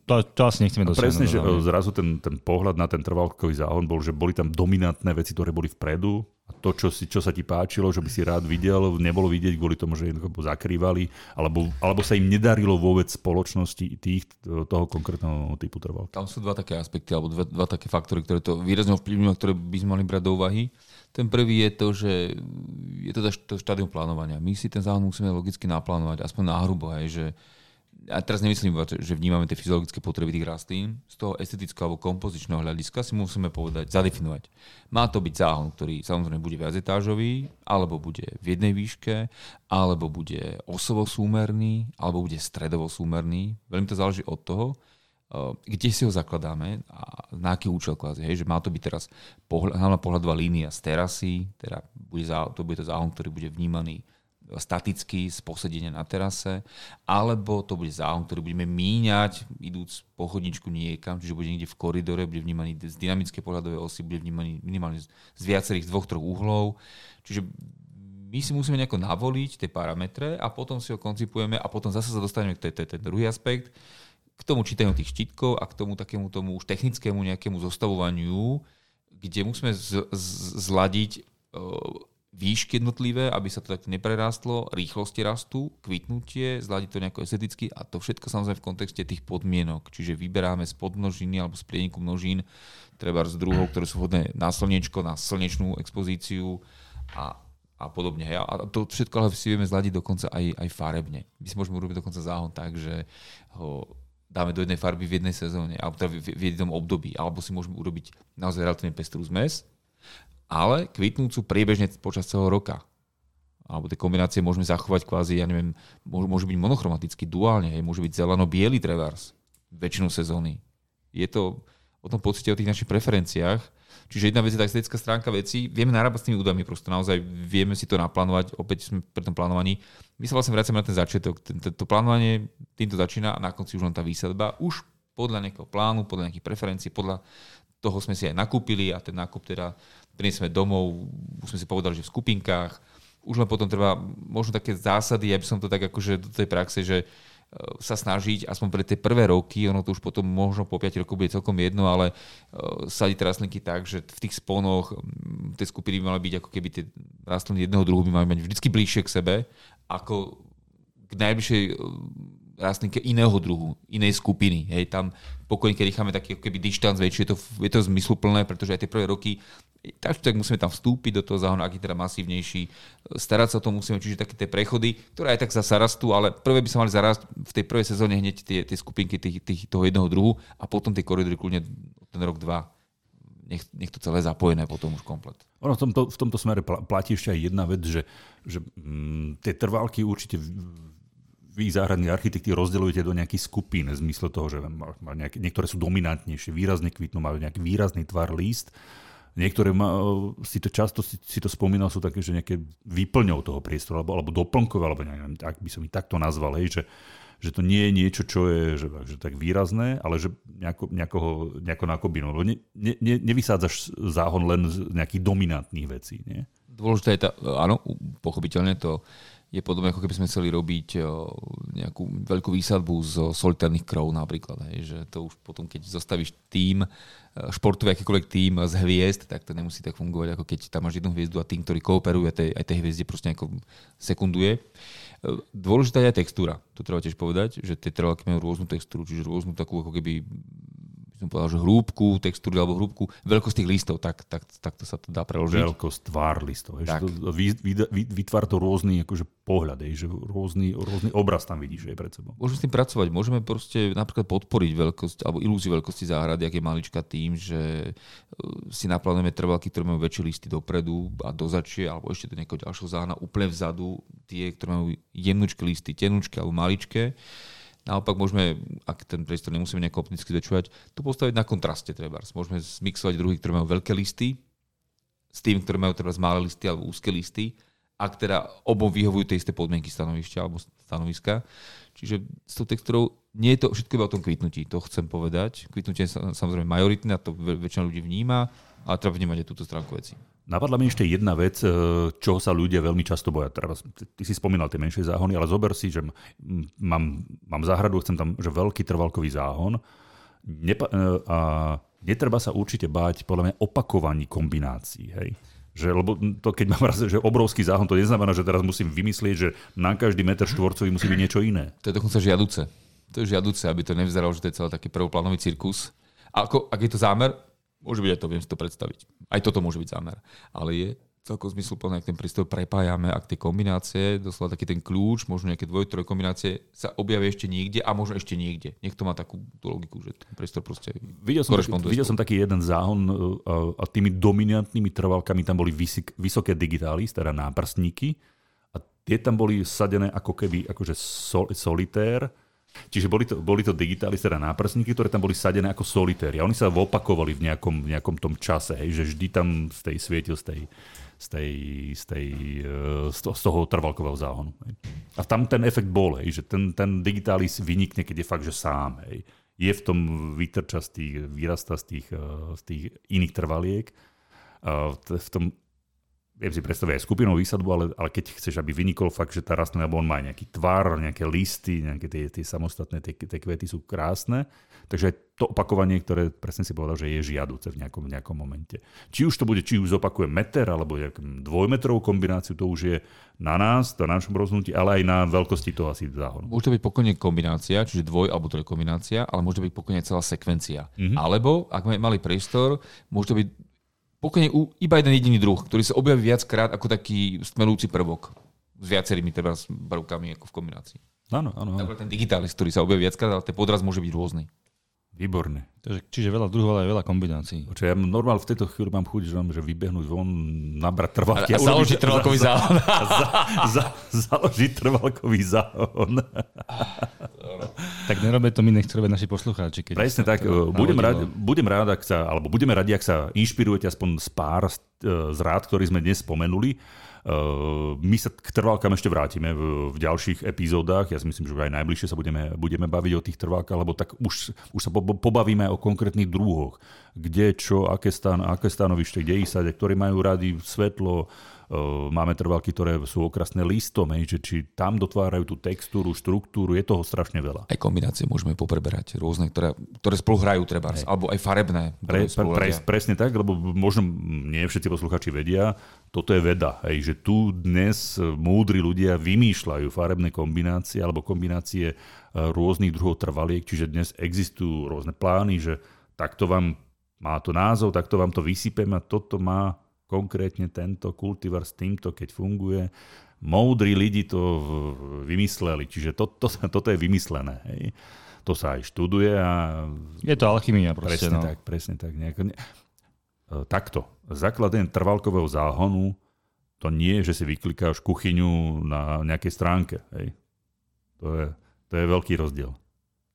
to, to asi nechceme dosiahnuť. Presne, že zrazu ten, ten pohľad na ten trvalkový záhon bol, že boli tam dominantné veci, ktoré boli vpredu a to, čo, si, čo sa ti páčilo, že by si rád videl, nebolo vidieť kvôli tomu, že jednoducho zakrývali, alebo, alebo sa im nedarilo vôbec spoločnosti tých, toho konkrétneho typu trvalky. Tam sú dva také aspekty, alebo dva, dva také faktory, ktoré to výrazne ovplyvňujú, ktoré by sme mali brať do úvahy. Ten prvý je to, že je to to štádium plánovania. My si ten záhon musíme logicky naplánovať, aspoň náhrubo, hej, že a teraz nemyslím, že vnímame tie fyziologické potreby tých rastlín, z toho estetického alebo kompozičného hľadiska si musíme povedať, zadefinovať. Má to byť záhon, ktorý samozrejme bude viacetážový, alebo bude v jednej výške, alebo bude osovo súmerný, alebo bude stredovo súmerný. Veľmi to záleží od toho, eh, kde si ho zakladáme a na aký účel kvázi. Hej, že má to byť teraz pohľad, hlavná pohľadová línia z terasy, teda bude, to bude to záhon, ktorý bude vnímaný staticky z posedenia na terase, alebo to bude záhon, ktorý budeme míňať, idúc po chodničku niekam, čiže bude niekde v koridore, bude vnímaný z dynamické pohľadové osy, bude vnímaný minimálne z viacerých dvoch, troch uhlov. Čiže my si musíme nejako navoliť tie parametre a potom si ho koncipujeme a potom zase sa dostaneme k ten druhý aspekt, k tomu čítaniu tých štítkov a k tomu takému tomu už technickému nejakému zostavovaniu, kde musíme z, z, zladiť výšky jednotlivé, aby sa to tak neprerástlo, rýchlosti rastu, kvitnutie, zladiť to nejako esteticky a to všetko samozrejme v kontexte tých podmienok. Čiže vyberáme z podmnožiny alebo z prieniku množín, treba z druhov, ktoré sú vhodné na slniečko, na slnečnú expozíciu a a podobne. A to všetko ale si vieme zladiť dokonca aj, aj farebne. My si môžeme urobiť dokonca záhon tak, že ho dáme do jednej farby v jednej sezóne, alebo teda v, v jednom období, alebo si môžeme urobiť naozaj relatívne pestrú zmes, ale kvitnúcu priebežne počas celého roka. Alebo tie kombinácie môžeme zachovať kvázi, ja neviem, môže, môže byť monochromaticky, duálne, hej, môže byť zeleno-biely trevars väčšinu sezóny. Je to o tom pocite, o tých našich preferenciách Čiže jedna vec je tá estetická stránka veci. Vieme narábať s tými údami, prosto naozaj vieme si to naplánovať, opäť sme pri tom plánovaní. My sa vlastne vraciame na ten začiatok. To plánovanie týmto začína a na konci už len tá výsadba. Už podľa nejakého plánu, podľa nejakých preferencií, podľa toho sme si aj nakúpili a ten nákup teda priniesme domov, už sme si povedali, že v skupinkách. Už len potom treba možno také zásady, ja by som to tak akože do tej praxe, že E, sa snažiť, aspoň pre tie prvé roky, ono to už potom možno po 5 rokoch bude celkom jedno, ale e, sadiť rastlinky tak, že v tých sponoch tie skupiny by mali byť ako keby tie rastliny jedného druhu by mali mať vždy bližšie k sebe, ako k najbližšej e, rastlinke iného druhu, inej skupiny. Hej, tam pokojne, keď necháme taký keby dištanc väčší, je to, je to zmysluplné, pretože aj tie prvé roky tak, tak musíme tam vstúpiť do toho záhonu, aký teda masívnejší, starať sa o to musíme, čiže také tie prechody, ktoré aj tak sa rastú, ale prvé by sa mali zarast v tej prvej sezóne hneď tie, tie skupinky tých, tých, toho jedného druhu a potom tie koridory kľudne ten rok, dva. Nech, nech to celé zapojené potom už komplet. Ono v tomto, v tomto smere platí ešte aj jedna vec, že, že mm, tie trvalky určite vy záhradní architekti rozdeľujete do nejakých skupín v zmysle toho, že nejaké, niektoré sú dominantnejšie, výrazne kvitnú, majú nejaký výrazný tvar líst. Niektoré ma, si to často si, si to spomínal, sú také, že nejaké výplňou toho priestoru, alebo, alebo doplnkové, alebo neviem, tak by som ich takto nazval, hej, že, že to nie je niečo, čo je že, že tak výrazné, ale že nejako, nejakoho, nejako nakobinu. Ne, ne, nevysádzaš záhon len z nejakých dominantných vecí. Nie? Dôležité je, tá, áno, pochopiteľne to je podobné, ako keby sme chceli robiť nejakú veľkú výsadbu z solitárnych krov napríklad. Hej, že to už potom, keď zostavíš tým, športový akýkoľvek tým z hviezd, tak to nemusí tak fungovať, ako keď tam máš jednu hviezdu a tým, ktorý kooperuje, tej, aj tej hviezde proste nejako sekunduje. Dôležitá je aj textúra. To treba tiež povedať, že tie trvalky majú rôznu textúru, čiže rôznu takú ako keby som povedal, že hrúbku, textúru alebo hrúbku, veľkosť tých listov, tak, tak, tak to sa to dá preložiť. Veľkosť, tvár listov. Tak. To, vy, vy, vy, vytvára to rôzny akože pohľad, že rôzny, rôzny obraz tam vidíš aj pred sebou. Môžeme s tým pracovať, môžeme proste napríklad podporiť veľkosť alebo ilúziu veľkosti záhrady, ak je malička tým, že e, si naplánujeme trvalky, ktoré majú väčšie listy dopredu a do začie, alebo ešte do nejakého ďalšieho záhna úplne vzadu, tie, ktoré majú jemnučké listy, tenučké alebo maličké Naopak môžeme, ak ten priestor nemusíme nejako opticky zväčšovať, to postaviť na kontraste treba. Môžeme zmixovať druhy, ktoré majú veľké listy s tým, ktoré majú treba malé listy alebo úzke listy, ak teda obom vyhovujú tie isté podmienky stanovišťa alebo stanoviska. Čiže s tou textúrou nie je to všetko iba o tom kvitnutí, to chcem povedať. Kvitnutie je samozrejme majoritné a to väčšina ľudí vníma, ale treba vnímať aj túto stránku veci. Napadla mi ešte jedna vec, e, čo sa ľudia veľmi často boja. Teraz, ty si spomínal tie menšie záhony, ale zober si, že mám, mám záhradu, chcem tam že veľký trvalkový záhon Nepa- e, a netreba sa určite báť podľa mňa opakovaní kombinácií. Hej? Že, lebo to, keď mám raz, že obrovský záhon, to neznamená, že teraz musím vymyslieť, že na každý meter štvorcový musí byť niečo iné. To je dokonca žiaduce. To je žiaduce, aby to nevyzeralo, že to je celý taký prvoplánový cirkus. A ako, ak je to zámer, Môže byť aj to, viem si to predstaviť. Aj toto môže byť zámer. Ale je celkom zmysluplné, ak ten prístroj prepájame, ak tie kombinácie, doslova taký ten kľúč, možno nejaké dvoj, troj kombinácie sa objavia ešte niekde a možno ešte niekde. Nech to má takú tú logiku, že ten prístroj proste videl som, taký, videl som taký jeden záhon e, a, tými dominantnými trvalkami tam boli vysik, vysoké digitály, teda náprstníky a tie tam boli sadené ako keby akože sol, solitér Čiže boli to, boli to digitály, teda náprsníky, ktoré tam boli sadené ako solitéry. A oni sa opakovali v nejakom, v nejakom tom čase, hej, že vždy tam z tej svietil z tej, z, tej, z, tej, e, z, toho trvalkového záhonu. Hej. A tam ten efekt bol, hej, že ten, ten digitális vynikne, keď je fakt, že sám. Hej. Je v tom vytrča z tých, vyrasta z tých, e, z tých iných trvaliek. V tom viem si predstaviť aj skupinovú výsadbu, ale, ale keď chceš, aby vynikol fakt, že tá rastlina, lebo on má nejaký tvar, nejaké listy, nejaké tie, tie samostatné, tie, tie kvety sú krásne, takže aj to opakovanie, ktoré presne si povedal, že je žiaduce v nejakom, nejakom momente. Či už to bude, či už zopakuje meter, alebo dvojmetrovú kombináciu, to už je na nás, na našom rozhodnutí, ale aj na veľkosti toho asi záhonu. Môže to byť pokojne kombinácia, čiže dvoj alebo troj kombinácia, ale môže to byť pokojne celá sekvencia. Mm-hmm. Alebo, ak máme malý priestor, môže to byť pokojne iba jeden jediný druh, ktorý sa objaví viackrát ako taký stmelúci prvok s viacerými teda prvkami ako v kombinácii. Áno, áno, áno. Napríklad ten digitalist, ktorý sa objaví viackrát, ale ten podraz môže byť rôzny. Výborne. Takže, čiže veľa druhov, ale aj veľa kombinácií. Čiže ja normálne v tejto chvíli mám chuť, že, mám, že vybehnúť von, nabrať A, trvalky. a založiť trvalkový záhon. za, za, založiť trvalkový záhon. Tak nerobia to my, nech to naši poslucháči. Keď Presne tak. to Budem rád, budem rád, ak sa, alebo budeme radi, ak sa inšpirujete aspoň z pár z, z rád, ktorý sme dnes spomenuli. Uh, my sa k trvalkám ešte vrátime v, v ďalších epizódach. Ja si myslím, že aj najbližšie sa budeme, budeme baviť o tých trvalkách, lebo tak už, už sa po, pobavíme o konkrétnych druhoch. Kde, čo, aké, stan, aké stanovište, kde sade, ktorí majú rady svetlo, máme trvalky, ktoré sú okrasné listom, hej, že či tam dotvárajú tú textúru, štruktúru, je toho strašne veľa. Aj kombinácie môžeme popreberať, rôzne, ktoré, ktoré spolu hrajú treba, alebo aj farebné. Pre, pre, pre, presne tak, lebo možno nie všetci posluchači vedia, toto je veda, hej, že tu dnes múdri ľudia vymýšľajú farebné kombinácie alebo kombinácie e, rôznych druhov trvaliek, čiže dnes existujú rôzne plány, že takto vám má to názov, takto vám to vysypem a toto má konkrétne tento kultivar s týmto, keď funguje. Moudri lidi to vymysleli, čiže to, to, toto je vymyslené. Hej. To sa aj študuje a Je to alchymia proste. Presne no. tak, presne tak. Nejako, ne... E, Takto. Zakladenie trvalkového záhonu to nie je, že si vyklikáš kuchyňu na nejakej stránke. Hej. To, je, to je veľký rozdiel.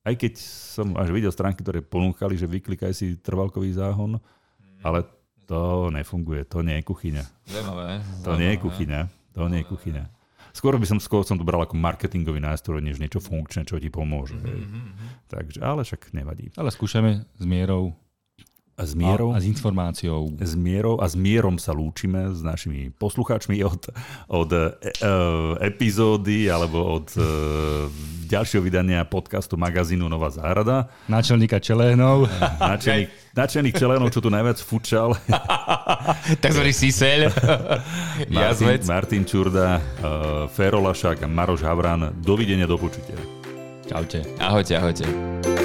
Aj keď som až videl stránky, ktoré ponúkali, že vyklikaj si trvalkový záhon, ale to nefunguje. To nie je kuchyňa. Zaujímavé. To nie je kuchyňa. To nie je kuchyňa. Skôr by som, skôr som to bral ako marketingový nástroj, než niečo funkčné, čo ti pomôže. Hej. Takže, ale však nevadí. Ale skúšame s mierou A s mierou? a, a s informáciou. s mierou a s mierom sa lúčime s našimi poslucháčmi od, od e, e, epizódy alebo od e, ďalšieho vydania podcastu magazínu Nová záhrada. Náčelníka Čelénov. Načelník, načelník Čelenov, čo tu najviac fučal, Takzvaný siseľ. Martin. Martin Čurda, e, Fero Lašák a Maroš Havran. Dovidenia, do počutia. Čaute. Ahojte, ahojte.